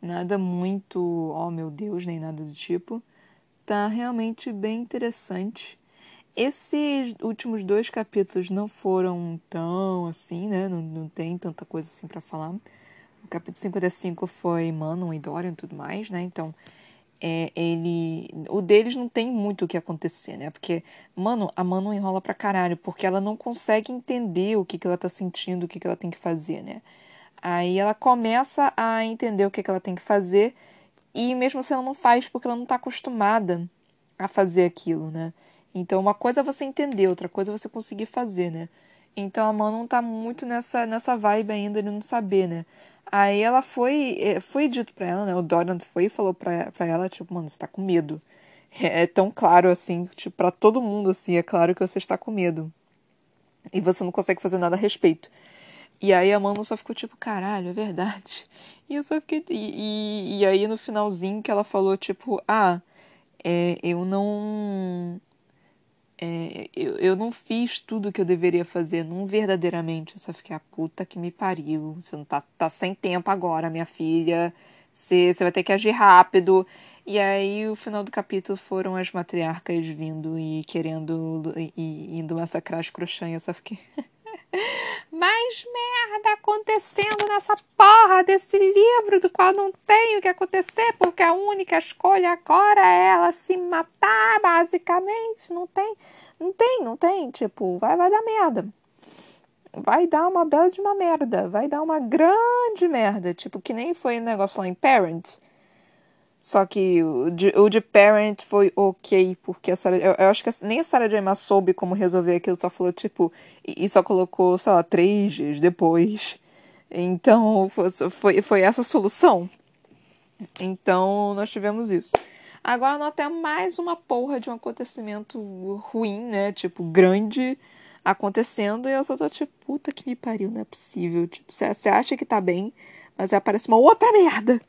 Speaker 1: nada muito, oh meu Deus, nem nada do tipo. Tá realmente bem interessante. Esses últimos dois capítulos não foram tão assim, né? Não, não tem tanta coisa assim para falar. O capítulo 55 foi Manon e Dorian e tudo mais, né? Então, é, ele. O deles não tem muito o que acontecer, né? Porque, mano, a Manon enrola pra caralho, porque ela não consegue entender o que, que ela tá sentindo, o que, que ela tem que fazer, né? Aí ela começa a entender o que, que ela tem que fazer e mesmo assim ela não faz porque ela não está acostumada a fazer aquilo, né? Então uma coisa é você entender, outra coisa é você conseguir fazer, né? Então a mãe não tá muito nessa, nessa vibe ainda de não saber, né? Aí ela foi, é, foi dito pra ela, né? O Dorian foi e falou pra, pra ela, tipo, mano, você tá com medo. É, é tão claro assim, tipo, pra todo mundo, assim, é claro que você está com medo. E você não consegue fazer nada a respeito. E aí a Mano só ficou tipo, caralho, é verdade. E eu só fiquei. E, e, e aí no finalzinho que ela falou, tipo, ah, é, eu não. É, eu, eu não fiz tudo que eu deveria fazer, não verdadeiramente. Eu só fiquei, a ah, puta que me pariu. Você não tá, tá sem tempo agora, minha filha. Você, você vai ter que agir rápido. E aí, o final do capítulo foram as matriarcas vindo e querendo e, e indo massacrar as crochãs. Eu só fiquei. mais merda acontecendo nessa porra desse livro do qual não tem o que acontecer, porque a única escolha agora é ela se matar, basicamente. Não tem, não tem, não tem. Tipo, vai, vai dar merda. Vai dar uma bela de uma merda. Vai dar uma grande merda. Tipo, que nem foi o um negócio lá em Parent só que o de, o de Parent foi ok, porque a Sarah, eu, eu acho que nem a Sarah J. Maas soube como resolver aquilo, só falou, tipo, e, e só colocou, sei lá, três dias depois. Então, foi, foi essa a solução. Então, nós tivemos isso. Agora nós temos mais uma porra de um acontecimento ruim, né? Tipo, grande acontecendo, e eu só tô tipo, puta que me pariu, não é possível. Tipo, você acha que tá bem, mas aí aparece uma outra merda.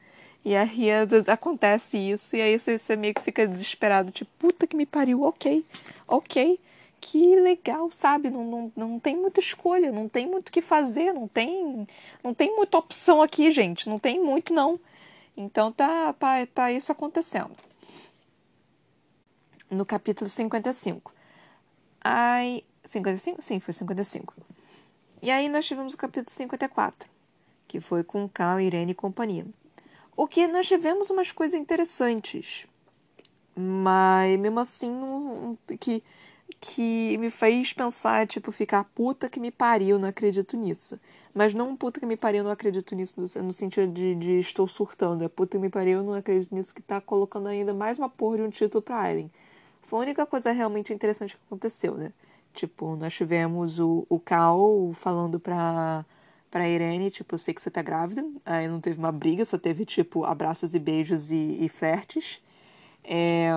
Speaker 1: E aí acontece isso, e aí você, você meio que fica desesperado, tipo, puta que me pariu, ok, ok, que legal, sabe? Não, não, não tem muita escolha, não tem muito o que fazer, não tem, não tem muita opção aqui, gente, não tem muito não. Então tá, tá, tá isso acontecendo. No capítulo 55. Ai, 55? Sim, foi 55. E aí nós tivemos o capítulo 54, que foi com Cal, Irene e companhia. O que nós tivemos umas coisas interessantes, mas mesmo assim um, que, que me fez pensar, tipo, ficar puta que me pariu, não acredito nisso. Mas não puta que me pariu, não acredito nisso no, no sentido de, de, estou surtando. É puta que me pariu, não acredito nisso que tá colocando ainda mais uma porra de um título pra Aileen. Foi a única coisa realmente interessante que aconteceu, né? Tipo, nós tivemos o, o Cal falando pra pra Irene, tipo, eu sei que você tá grávida. Aí não teve uma briga, só teve, tipo, abraços e beijos e, e flertes. É...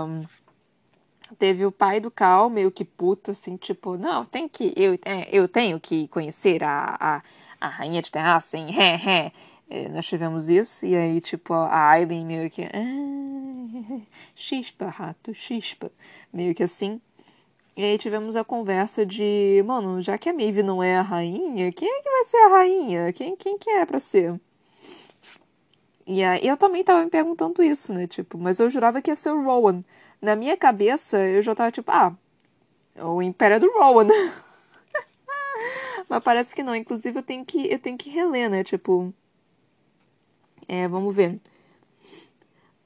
Speaker 1: Teve o pai do Cal, meio que puto, assim, tipo, não, tem que. Eu, é, eu tenho que conhecer a, a, a rainha de assim, é, é. Nós tivemos isso, e aí, tipo, a Aileen meio que. Ah, chispa, rato, chispa. Meio que assim. E aí tivemos a conversa de, mano, já que a Maeve não é a rainha, quem é que vai ser a rainha? Quem, quem que é pra ser? E aí eu também tava me perguntando isso, né? Tipo, mas eu jurava que ia ser o Rowan. Na minha cabeça, eu já tava tipo, ah, o Império é do Rowan. mas parece que não. Inclusive, eu tenho que, eu tenho que reler, né? Tipo. É, vamos ver.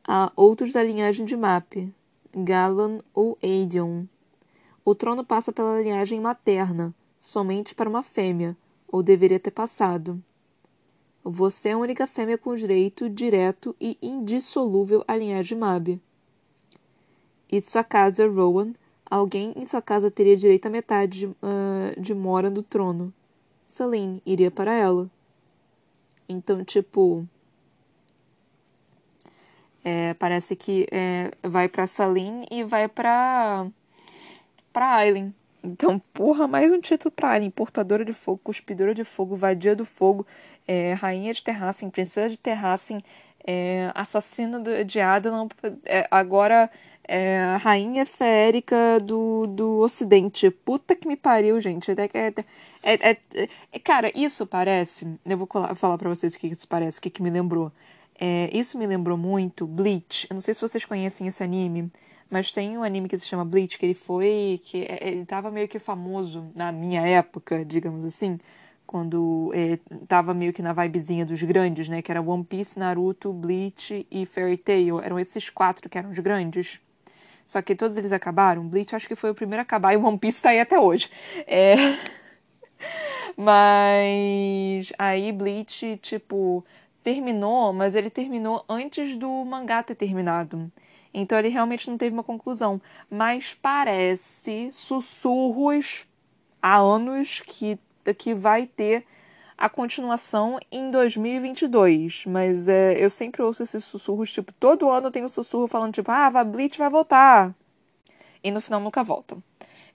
Speaker 1: Ah, outros da linhagem de Map. Galan ou Aedion. O trono passa pela linhagem materna, somente para uma fêmea, ou deveria ter passado. Você é a única fêmea com direito direto e indissolúvel à linhagem Mab. E sua casa, Rowan, alguém em sua casa teria direito à metade uh, de mora do trono. Celine iria para ela. Então, tipo. É, parece que é, vai para Saline e vai para pra Aileen. Então, porra, mais um título pra Aileen. Portadora de fogo, cuspidora de fogo, vadia do fogo, é, rainha de Terrassen, princesa de Terrassen, é, assassina de Adelan, é, agora é, rainha férica do, do ocidente. Puta que me pariu, gente. É, é, é, é cara, isso parece... Eu vou falar pra vocês o que isso parece, o que, que me lembrou. isso me lembrou muito Bleach. Eu não sei se vocês conhecem esse anime, mas tem um anime que se chama Bleach, que ele foi. que é, ele tava meio que famoso na minha época, digamos assim. Quando é, tava meio que na vibezinha dos grandes, né? Que era One Piece, Naruto, Bleach e Fairy Tail. Eram esses quatro que eram os grandes. Só que todos eles acabaram. Bleach acho que foi o primeiro a acabar e One Piece tá aí até hoje. É. Mas aí Bleach, tipo, terminou, mas ele terminou antes do mangá ter terminado. Então ele realmente não teve uma conclusão. Mas parece sussurros há anos que, que vai ter a continuação em 2022. Mas é, eu sempre ouço esses sussurros, tipo, todo ano tem um sussurro falando, tipo, ah, a Bleach vai voltar. E no final nunca voltam.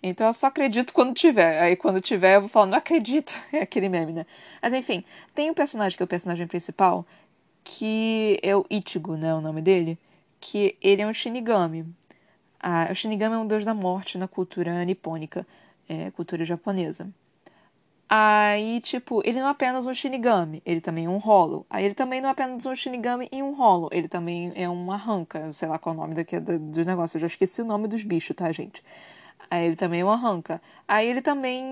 Speaker 1: Então eu só acredito quando tiver. Aí quando tiver eu vou falar, não acredito. É aquele meme, né? Mas enfim, tem um personagem que é o personagem principal, que é o Ichigo, né? O nome dele que ele é um Shinigami. Ah, o Shinigami é um deus da morte na cultura nipônica, é, cultura japonesa. Aí, tipo, ele não é apenas um Shinigami, ele também é um Hollow. Aí ele também não é apenas um Shinigami e um Hollow, ele também é uma Ranka, sei lá qual é o nome daqui do, negócio, eu já esqueci o nome dos bichos, tá, gente? Aí ele também é uma Ranka. Aí ele também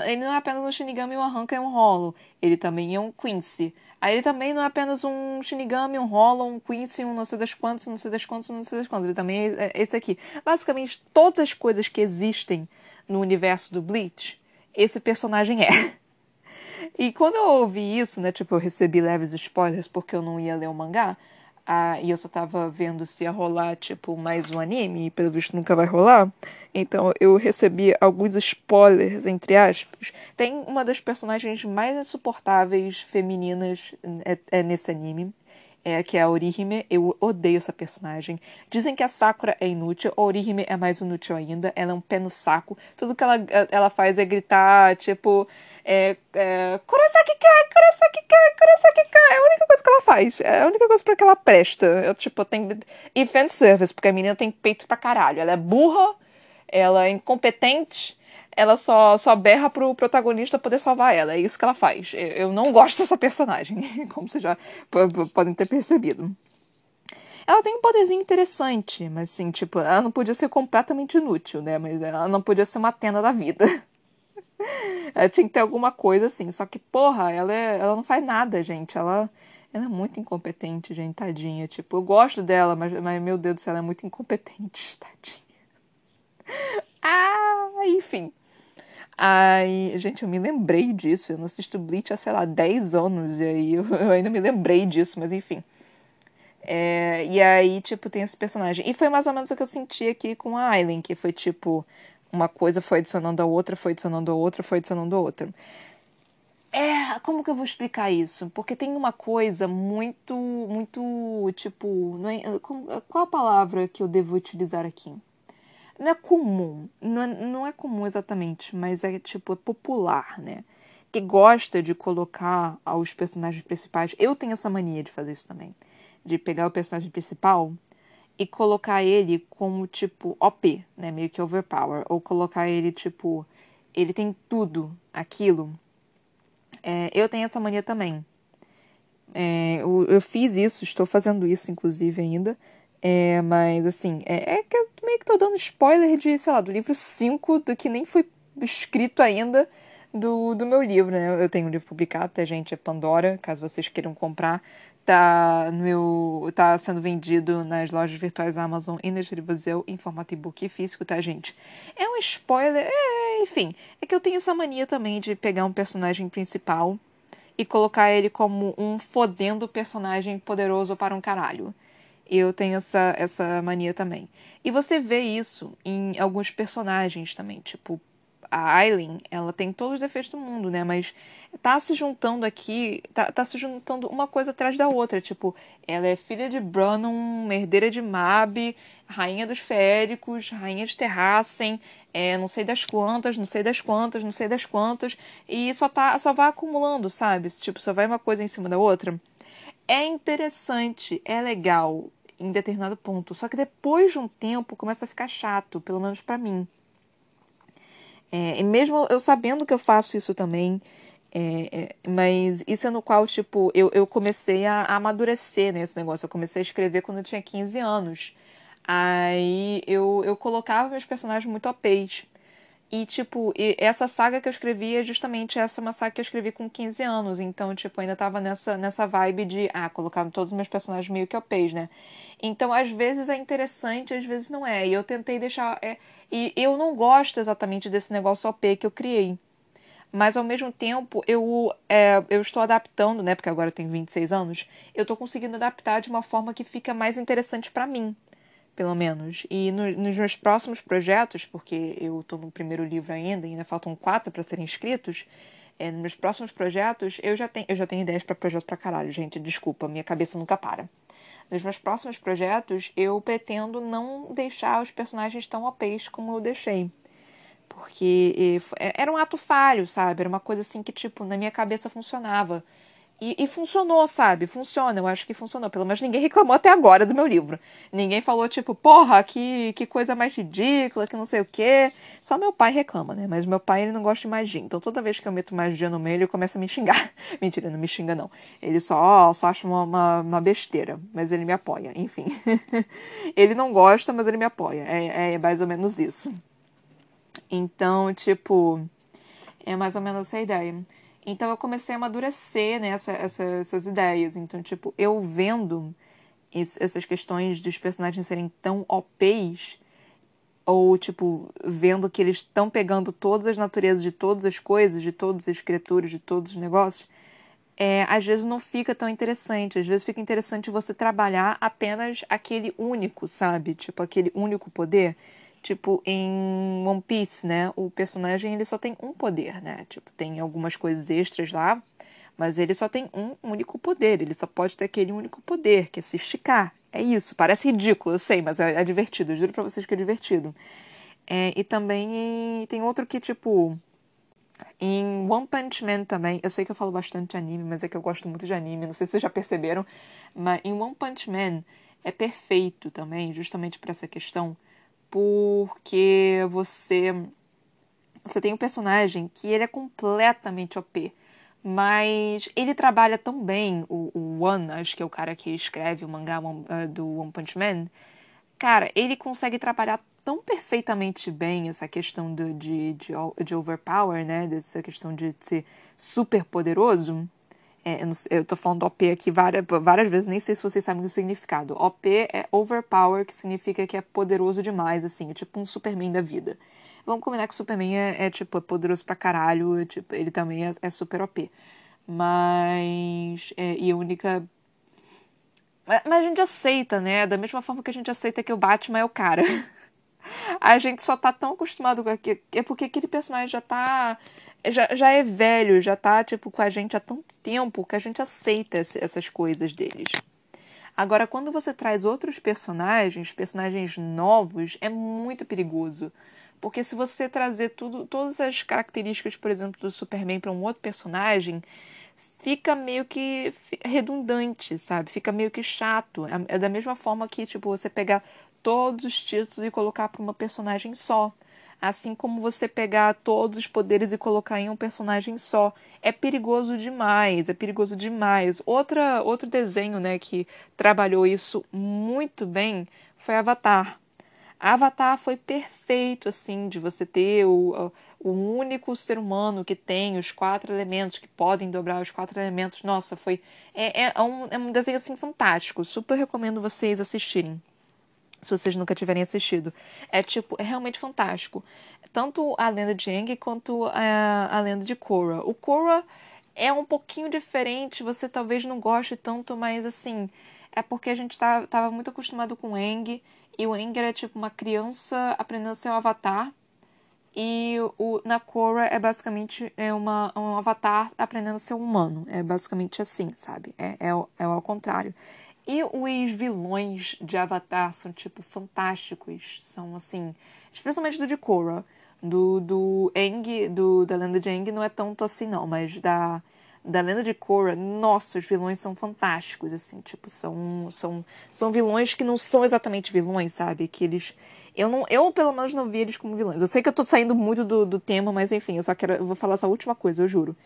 Speaker 1: ele não é apenas um Shinigami, um Arranca e um Rolo. Ele também é um Quincy. Aí ele também não é apenas um Shinigami, um Rolo, um Quincy, um não sei das quantas, não sei das quantas, não sei das quantas. Ele também é, é esse aqui. Basicamente, todas as coisas que existem no universo do Bleach, esse personagem é. E quando eu ouvi isso, né, tipo, eu recebi leves spoilers porque eu não ia ler o mangá, ah, e eu só tava vendo se ia rolar, tipo, mais um anime, e pelo visto nunca vai rolar. Então eu recebi alguns spoilers, entre aspas. Tem uma das personagens mais insuportáveis femininas é, é nesse anime. É, que é a Orihime. Eu odeio essa personagem. Dizem que a Sakura é inútil, a Orihime é mais inútil ainda. Ela é um pé no saco. Tudo que ela, ela faz é gritar, tipo é, é, Kurosaki Kai, Kurosaki Kai, Kurosaki Kai. É a única coisa que ela faz. É a única coisa pra que ela presta. Eu, tipo, tem. E fanservice, porque a menina tem peito pra caralho. Ela é burra, ela é incompetente, ela só, só berra pro protagonista poder salvar ela. É isso que ela faz. Eu, não gosto dessa personagem, como vocês já podem ter percebido. Ela tem um poderzinho interessante, mas assim, tipo, ela não podia ser completamente inútil, né? Mas ela não podia ser uma tenda da vida. ela tinha que ter alguma coisa assim. Só que, porra, ela, é, ela não faz nada, gente. Ela, ela é muito incompetente, gente, tadinha. Tipo, eu gosto dela, mas, mas meu Deus do céu, ela é muito incompetente, tadinha. ah, enfim. Aí, gente, eu me lembrei disso. Eu não assisto Bleach há, sei lá, 10 anos. E aí eu, eu ainda me lembrei disso, mas enfim. É, e aí, tipo, tem esse personagem. E foi mais ou menos o que eu senti aqui com a Aileen, que foi tipo uma coisa foi adicionando a outra, foi adicionando a outra, foi adicionando a outra. É, como que eu vou explicar isso? Porque tem uma coisa muito, muito, tipo, é, qual a palavra que eu devo utilizar aqui? Não é comum, não é, não é comum exatamente, mas é tipo, é popular, né? Que gosta de colocar os personagens principais. Eu tenho essa mania de fazer isso também. De pegar o personagem principal e colocar ele como tipo OP, né, meio que overpower, ou colocar ele tipo ele tem tudo aquilo. É, eu tenho essa mania também. É, eu, eu, fiz isso, estou fazendo isso inclusive ainda. É, mas assim, é, é, que eu meio que tô dando spoiler de, sei lá, do livro 5, do que nem foi escrito ainda do, do meu livro, né? Eu tenho um livro publicado, tá, gente? É Pandora, caso vocês queiram comprar tá no meu tá sendo vendido nas lojas virtuais Amazon e na Brasil em formato e-book físico, tá, gente? É um spoiler, é, enfim, é que eu tenho essa mania também de pegar um personagem principal e colocar ele como um fodendo personagem poderoso para um caralho. Eu tenho essa, essa mania também. E você vê isso em alguns personagens também, tipo a Aileen, ela tem todos os defeitos do mundo, né? Mas tá se juntando aqui, tá, tá se juntando uma coisa atrás da outra. Tipo, ela é filha de Brannon, herdeira de Mab, rainha dos féricos, rainha de Terrassen, é, não sei das quantas, não sei das quantas, não sei das quantas. E só, tá, só vai acumulando, sabe? Tipo, só vai uma coisa em cima da outra. É interessante, é legal em determinado ponto. Só que depois de um tempo começa a ficar chato, pelo menos para mim. É, e mesmo eu sabendo que eu faço isso também, é, é, mas isso é no qual, tipo, eu, eu comecei a, a amadurecer nesse negócio. Eu comecei a escrever quando eu tinha 15 anos. Aí eu, eu colocava meus personagens muito OPs. E, tipo, e essa saga que eu escrevi é justamente essa uma saga que eu escrevi com 15 anos. Então, tipo, ainda tava nessa, nessa vibe de, ah, colocar todos os meus personagens meio que OPs, né? Então, às vezes é interessante, às vezes não é. E eu tentei deixar. É, e eu não gosto exatamente desse negócio OP que eu criei. Mas ao mesmo tempo, eu, é, eu estou adaptando, né? Porque agora eu tenho 26 anos. Eu estou conseguindo adaptar de uma forma que fica mais interessante para mim pelo menos. E no, nos meus próximos projetos, porque eu estou no primeiro livro ainda, ainda faltam quatro para serem escritos. É, nos meus próximos projetos, eu já tenho, eu já tenho ideias para projeto pra caralho, gente. Desculpa, minha cabeça nunca para. Nos meus próximos projetos, eu pretendo não deixar os personagens tão OPs como eu deixei. Porque é, era um ato falho, sabe? Era uma coisa assim que, tipo, na minha cabeça funcionava. E, e, funcionou, sabe? Funciona, eu acho que funcionou. Pelo menos ninguém reclamou até agora do meu livro. Ninguém falou, tipo, porra, que, que coisa mais ridícula, que não sei o quê. Só meu pai reclama, né? Mas meu pai, ele não gosta de magia. Então toda vez que eu meto magia no meio, ele começa a me xingar. Mentira, não me xinga, não. Ele só, só acha uma, uma, uma besteira. Mas ele me apoia, enfim. ele não gosta, mas ele me apoia. É, é mais ou menos isso. Então, tipo É mais ou menos essa ideia. Então eu comecei a amadurecer né, essa, essa, essas ideias. Então, tipo, eu vendo essas questões dos personagens serem tão OPs, ou, tipo, vendo que eles estão pegando todas as naturezas de todas as coisas, de todas as criaturas, de todos os negócios, é, às vezes não fica tão interessante. Às vezes fica interessante você trabalhar apenas aquele único, sabe? Tipo, aquele único poder. Tipo, em One Piece, né? O personagem ele só tem um poder, né? Tipo, tem algumas coisas extras lá, mas ele só tem um único poder. Ele só pode ter aquele único poder, que é se esticar. É isso. Parece ridículo, eu sei, mas é, é divertido. Eu juro pra vocês que é divertido. É, e também tem outro que, tipo. Em One Punch Man também, eu sei que eu falo bastante de anime, mas é que eu gosto muito de anime, não sei se vocês já perceberam, mas em One Punch Man é perfeito também, justamente para essa questão, porque você você tem um personagem que ele é completamente OP, mas ele trabalha tão bem, o, o One, acho que é o cara que escreve o mangá uh, do One Punch Man, cara, ele consegue trabalhar tão perfeitamente bem essa questão do, de, de, de overpower, né, dessa questão de ser super poderoso, é, eu, não, eu tô falando OP aqui várias, várias vezes, nem sei se vocês sabem o significado. OP é overpower, que significa que é poderoso demais, assim, é tipo um Superman da vida. Vamos combinar que o Superman é, é tipo, é poderoso pra caralho, é, tipo, ele também é, é super OP. Mas. É, e a única. Mas a gente aceita, né? Da mesma forma que a gente aceita que o Batman é o cara. a gente só tá tão acostumado com aquilo. É porque aquele personagem já tá já, já é velho, já tá, tipo, com a gente há tanto tempo que a gente aceita essas coisas deles. Agora, quando você traz outros personagens, personagens novos, é muito perigoso. Porque se você trazer tudo, todas as características, por exemplo, do Superman para um outro personagem, fica meio que redundante, sabe? Fica meio que chato. É, é da mesma forma que, tipo, você pegar todos os títulos e colocar para uma personagem só assim como você pegar todos os poderes e colocar em um personagem só. É perigoso demais, é perigoso demais. Outra, outro desenho né, que trabalhou isso muito bem foi Avatar. Avatar foi perfeito, assim, de você ter o, o único ser humano que tem os quatro elementos, que podem dobrar os quatro elementos. Nossa, foi. É, é, um, é um desenho, assim, fantástico. Super recomendo vocês assistirem se vocês nunca tiverem assistido. É tipo, é realmente fantástico. Tanto a lenda de Aang quanto a, a lenda de Korra. O Korra é um pouquinho diferente, você talvez não goste tanto, mas assim, é porque a gente tá, tava muito acostumado com Aang, e o Aang era tipo uma criança aprendendo a ser um avatar, e o, na Korra é basicamente é uma, um avatar aprendendo a ser um humano. É basicamente assim, sabe? É, é, é ao contrário. E os vilões de Avatar são, tipo, fantásticos. São, assim, especialmente do de Korra. Do, do Aang, do, da lenda de Aang não é tanto assim, não. Mas da, da lenda de Korra, nossa, os vilões são fantásticos, assim. Tipo, são, são, são vilões que não são exatamente vilões, sabe? Que eles... Eu, não, eu, pelo menos, não vi eles como vilões. Eu sei que eu tô saindo muito do, do tema, mas enfim, eu só quero... Eu vou falar essa última coisa, eu juro.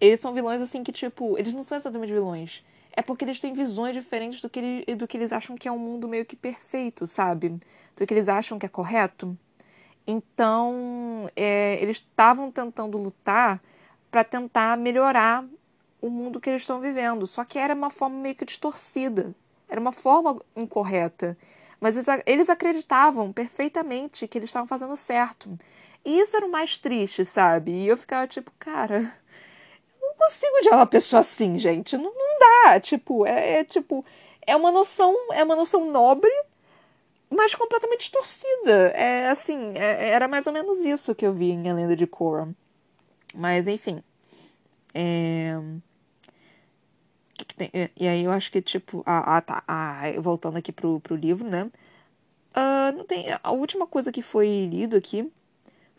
Speaker 1: Eles são vilões, assim, que, tipo... Eles não são exatamente vilões é porque eles têm visões diferentes do que, ele, do que eles acham que é um mundo meio que perfeito, sabe? Do que eles acham que é correto. Então, é, eles estavam tentando lutar para tentar melhorar o mundo que eles estão vivendo. Só que era uma forma meio que distorcida. Era uma forma incorreta. Mas eles, eles acreditavam perfeitamente que eles estavam fazendo certo. E isso era o mais triste, sabe? E eu ficava tipo, cara, consigo odiar uma pessoa assim, gente. Não, não dá. Tipo, é, é, tipo. É uma noção. É uma noção nobre, mas completamente distorcida. É assim, é, era mais ou menos isso que eu vi em A Lenda de Korra. Mas enfim. É... E aí eu acho que, tipo. Ah, ah tá. Ah, voltando aqui pro, pro livro, né? Uh, não tem, a última coisa que foi lido aqui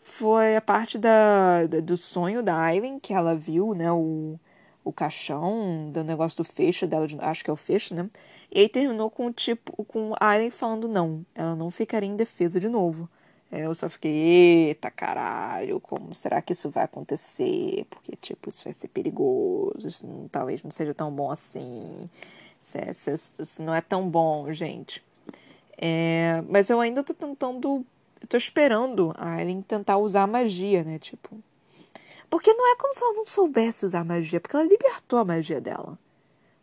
Speaker 1: foi a parte da, da, do sonho da Aileen, que ela viu, né, o, o caixão do negócio do fecho dela, acho que é o fecho, né? E aí terminou com tipo com a Aileen falando não, ela não ficaria em defesa de novo. Eu só fiquei, eita caralho, como será que isso vai acontecer? Porque, tipo, isso vai ser perigoso, isso não, talvez não seja tão bom assim. Isso, é, isso, isso não é tão bom, gente. É, mas eu ainda tô tentando tô esperando a Ellen tentar usar a magia, né? Tipo. Porque não é como se ela não soubesse usar magia, porque ela libertou a magia dela.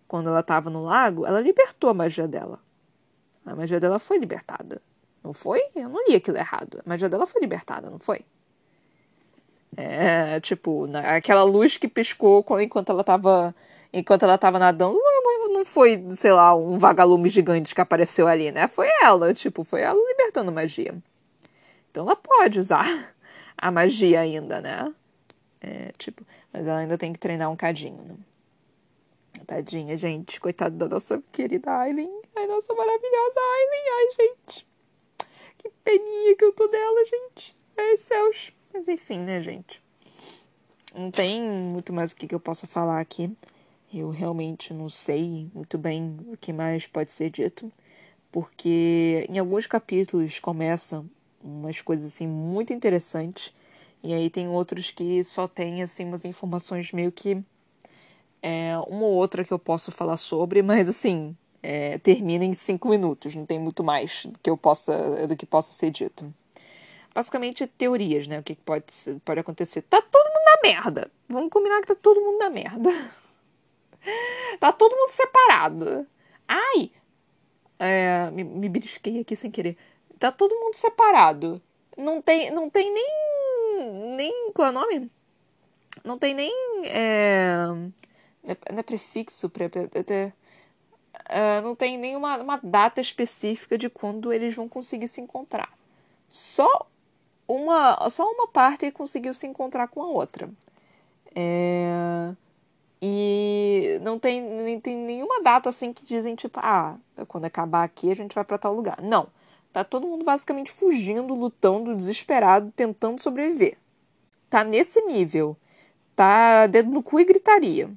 Speaker 1: Quando ela estava no lago, ela libertou a magia dela. A magia dela foi libertada. Não foi? Eu não li aquilo errado. A magia dela foi libertada, não foi? É, tipo, aquela luz que piscou enquanto ela estava enquanto ela tava nadando, não, não, não foi, sei lá, um vagalume gigante que apareceu ali, né? Foi ela, tipo, foi ela libertando magia. Então ela pode usar a magia ainda, né? É, tipo, mas ela ainda tem que treinar um cadinho, né? Tadinha, gente. Coitada da nossa querida Aileen. Ai, nossa maravilhosa Aileen. Ai, gente. Que peninha que eu tô dela, gente. Ai, céus. Mas enfim, né, gente? Não tem muito mais o que, que eu possa falar aqui. Eu realmente não sei muito bem o que mais pode ser dito. Porque em alguns capítulos começam umas coisas assim muito interessantes. E aí tem outros que só tem assim umas informações meio que é, uma ou outra que eu posso falar sobre, mas assim, é, termina em cinco minutos, não tem muito mais do que eu possa, do que possa ser dito. Basicamente, teorias, né? O que pode, pode acontecer. Tá todo mundo na merda. Vamos combinar que tá todo mundo na merda. tá todo mundo separado. Ai! É, me, me aqui sem querer. Tá todo mundo separado. Não tem, não tem nem. Nem. Qual é o nome? Não tem nem. É, não é prefixo, pre, pre, pre, uh, não tem nenhuma uma data específica de quando eles vão conseguir se encontrar. Só uma, só uma parte conseguiu se encontrar com a outra. É, e não tem, nem tem nenhuma data assim que dizem, tipo, ah, quando acabar aqui a gente vai para tal lugar. Não. Tá todo mundo basicamente fugindo, lutando, desesperado, tentando sobreviver. Tá nesse nível. Tá dedo no cu e gritaria.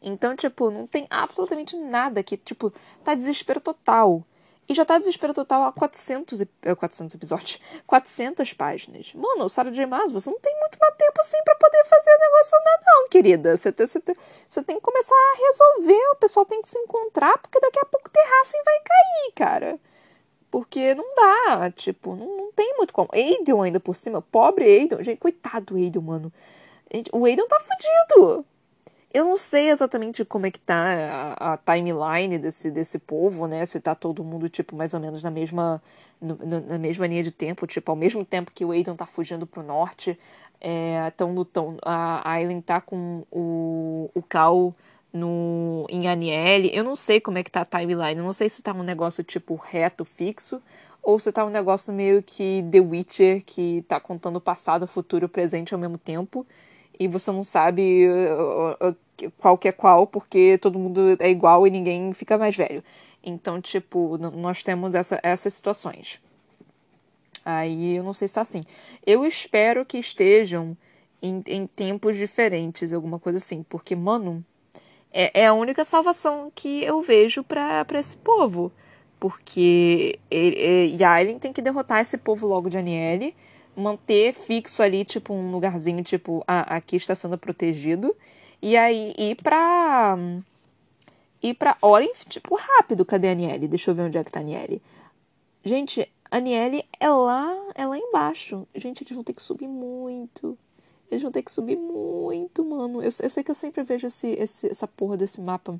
Speaker 1: Então, tipo, não tem absolutamente nada que, tipo, tá desespero total. E já tá desespero total há 400, 400 é, episódios, 400 páginas. Mano, Sarah J. Maas, você não tem muito mais tempo assim para poder fazer o negócio nada não, querida. Você tem, você, tem, você tem que começar a resolver, o pessoal tem que se encontrar, porque daqui a pouco Terrassen vai cair, cara. Porque não dá, tipo, não, não tem muito como. Aiden ainda por cima, pobre Aiden. Gente, coitado do Aiden, mano. O Aiden tá fudido. Eu não sei exatamente como é que tá a, a, timeline desse, desse povo, né? Se tá todo mundo, tipo, mais ou menos na mesma, no, na mesma linha de tempo, tipo, ao mesmo tempo que o Aiden tá fugindo pro norte, é, tão lutando, a Aileen tá com o, o Cal no, em Aniele. Eu não sei como é que tá a timeline, eu não sei se tá um negócio, tipo, reto, fixo, ou se tá um negócio meio que The Witcher, que tá contando o passado, o futuro, o presente ao mesmo tempo e você não sabe uh, uh, qual que é qual, porque todo mundo é igual e ninguém fica mais velho. Então, tipo, nós temos essa, essas situações. Aí eu não sei se tá assim. Eu espero que estejam em, em tempos diferentes, alguma coisa assim, porque, mano, é, é a única salvação que eu vejo para esse povo. Porque ele, Aileen tem que derrotar esse povo logo de Aniele, manter fixo ali, tipo, um lugarzinho, tipo, ah, aqui está sendo protegido. E aí ir pra. ir pra Orinth, tipo, rápido. Cadê a Aniele? Deixa eu ver onde é que tá a Aniele. Gente, a Aniele é lá, é lá embaixo. Gente, eles vão ter que subir muito. Eles vão ter que subir muito, mano. Eu, eu sei que eu sempre vejo esse, esse, essa porra desse mapa.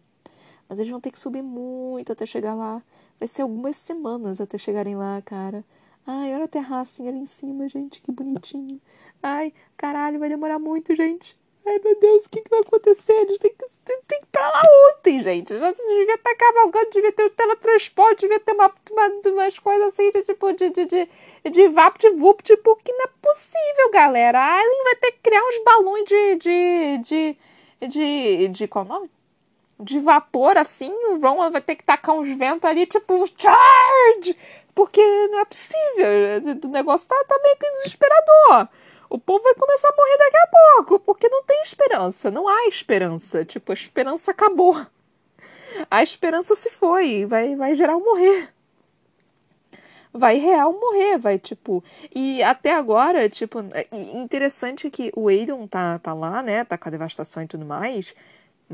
Speaker 1: Mas eles vão ter que subir muito até chegar lá. Vai ser algumas semanas até chegarem lá, cara. Ai, olha a terracinha ali em cima, gente, que bonitinho. Ai, caralho, vai demorar muito, gente. Ai, meu Deus, o que, que vai acontecer? Eles têm que, têm, que ir pra lá ontem, gente. Já devia estar cavalgando, devia ter o teletransporte, devia ter uma, uma, umas coisas assim, de, tipo, de, de, de, de vapt-vupt, tipo, que não é possível, galera. A Aileen vai ter que criar uns balões de, de, de, de, de, qual nome? De vapor, assim, o Ron vai ter que tacar uns ventos ali, tipo, charge! Porque não é possível. O negócio tá, tá meio que desesperador. O povo vai começar a morrer daqui a pouco, porque não tem esperança. Não há esperança. Tipo, a esperança acabou. A esperança se foi. Vai, vai gerar um morrer. Vai real morrer, vai, tipo. E até agora, tipo, interessante que o Aiden tá, tá lá, né? Tá com a devastação e tudo mais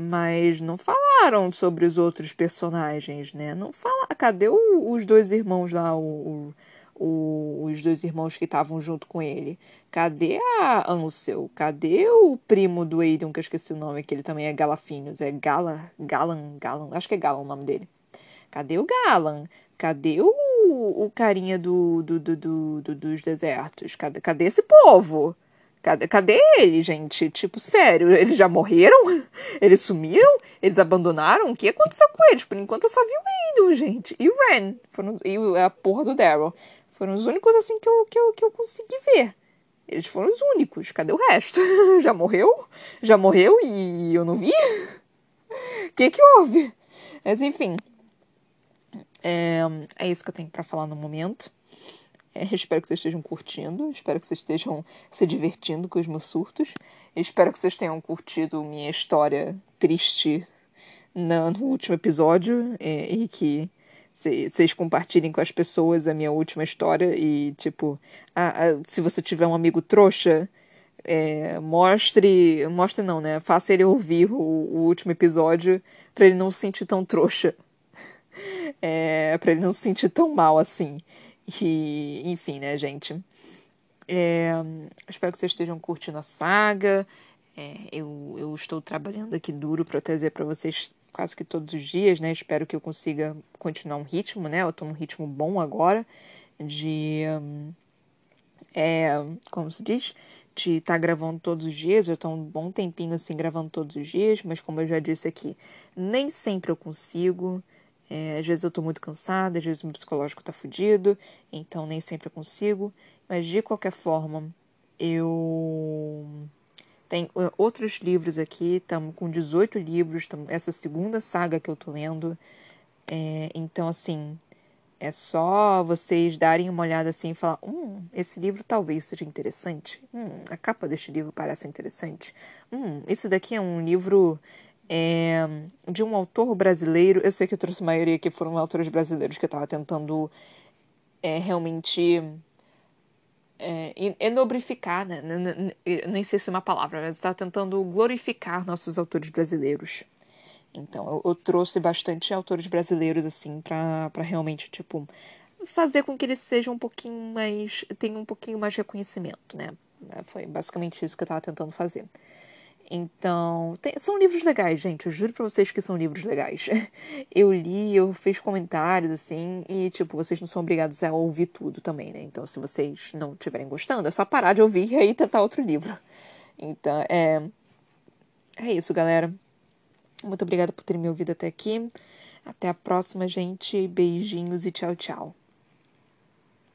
Speaker 1: mas não falaram sobre os outros personagens, né? Não fala. Cadê o, os dois irmãos lá, o, o, os dois irmãos que estavam junto com ele. Cadê a Ansel? Cadê o primo do Aiden, que eu esqueci o nome, que ele também é Galafinhos? É Gala, Galan, Galan, acho que é Galan o nome dele. Cadê o Galan? Cadê o, o carinha do, do, do, do, do dos desertos? Cadê, cadê esse povo? Cadê, cadê ele, gente? Tipo, sério, eles já morreram? Eles sumiram? Eles abandonaram? O que aconteceu com eles? Por enquanto eu só vi o Aiden, gente. E o Ren. Foram, e a porra do Daryl. Foram os únicos, assim, que eu, que eu, que eu consegui ver. Eles foram os únicos. Cadê o resto? Já morreu? Já morreu e eu não vi? O que que houve? Mas enfim. É, é isso que eu tenho para falar no momento. É, espero que vocês estejam curtindo. Espero que vocês estejam se divertindo com os meus surtos. Espero que vocês tenham curtido minha história triste no, no último episódio é, e que vocês compartilhem com as pessoas a minha última história e, tipo, se você tiver um amigo trouxa, é, mostre. Mostre não, né? Faça ele ouvir o, o último episódio para ele não se sentir tão trouxa. É, para ele não se sentir tão mal assim. E, enfim, né, gente? É, espero que vocês estejam curtindo a saga. É, eu, eu estou trabalhando aqui duro para trazer para vocês quase que todos os dias, né? Espero que eu consiga continuar um ritmo, né? Eu tô num ritmo bom agora de. É, como se diz? De estar tá gravando todos os dias. Eu tô um bom tempinho assim gravando todos os dias, mas como eu já disse aqui, nem sempre eu consigo. É, às vezes eu tô muito cansada, às vezes o meu psicológico tá fudido, então nem sempre eu consigo. Mas de qualquer forma, eu tem uh, outros livros aqui, estamos com 18 livros, tamo, essa segunda saga que eu tô lendo. É, então, assim, é só vocês darem uma olhada assim e falar: hum, esse livro talvez seja interessante. Hum, a capa deste livro parece interessante. Hum, isso daqui é um livro é, de um autor brasileiro. Eu sei que eu trouxe a maioria que foram autores brasileiros que eu estava tentando é, realmente é, enobrificar, né? nem sei se é uma palavra, mas está tentando glorificar nossos autores brasileiros. Então, eu, eu trouxe bastante autores brasileiros, assim, para realmente, tipo, fazer com que eles sejam um pouquinho mais. tenham um pouquinho mais reconhecimento, né? Foi basicamente isso que eu estava tentando fazer. Então, tem, são livros legais, gente. Eu juro pra vocês que são livros legais. Eu li, eu fiz comentários, assim, e, tipo, vocês não são obrigados a ouvir tudo também, né? Então, se vocês não estiverem gostando, é só parar de ouvir e aí tentar outro livro. Então, é. É isso, galera. Muito obrigada por terem me ouvido até aqui. Até a próxima, gente. Beijinhos e tchau, tchau.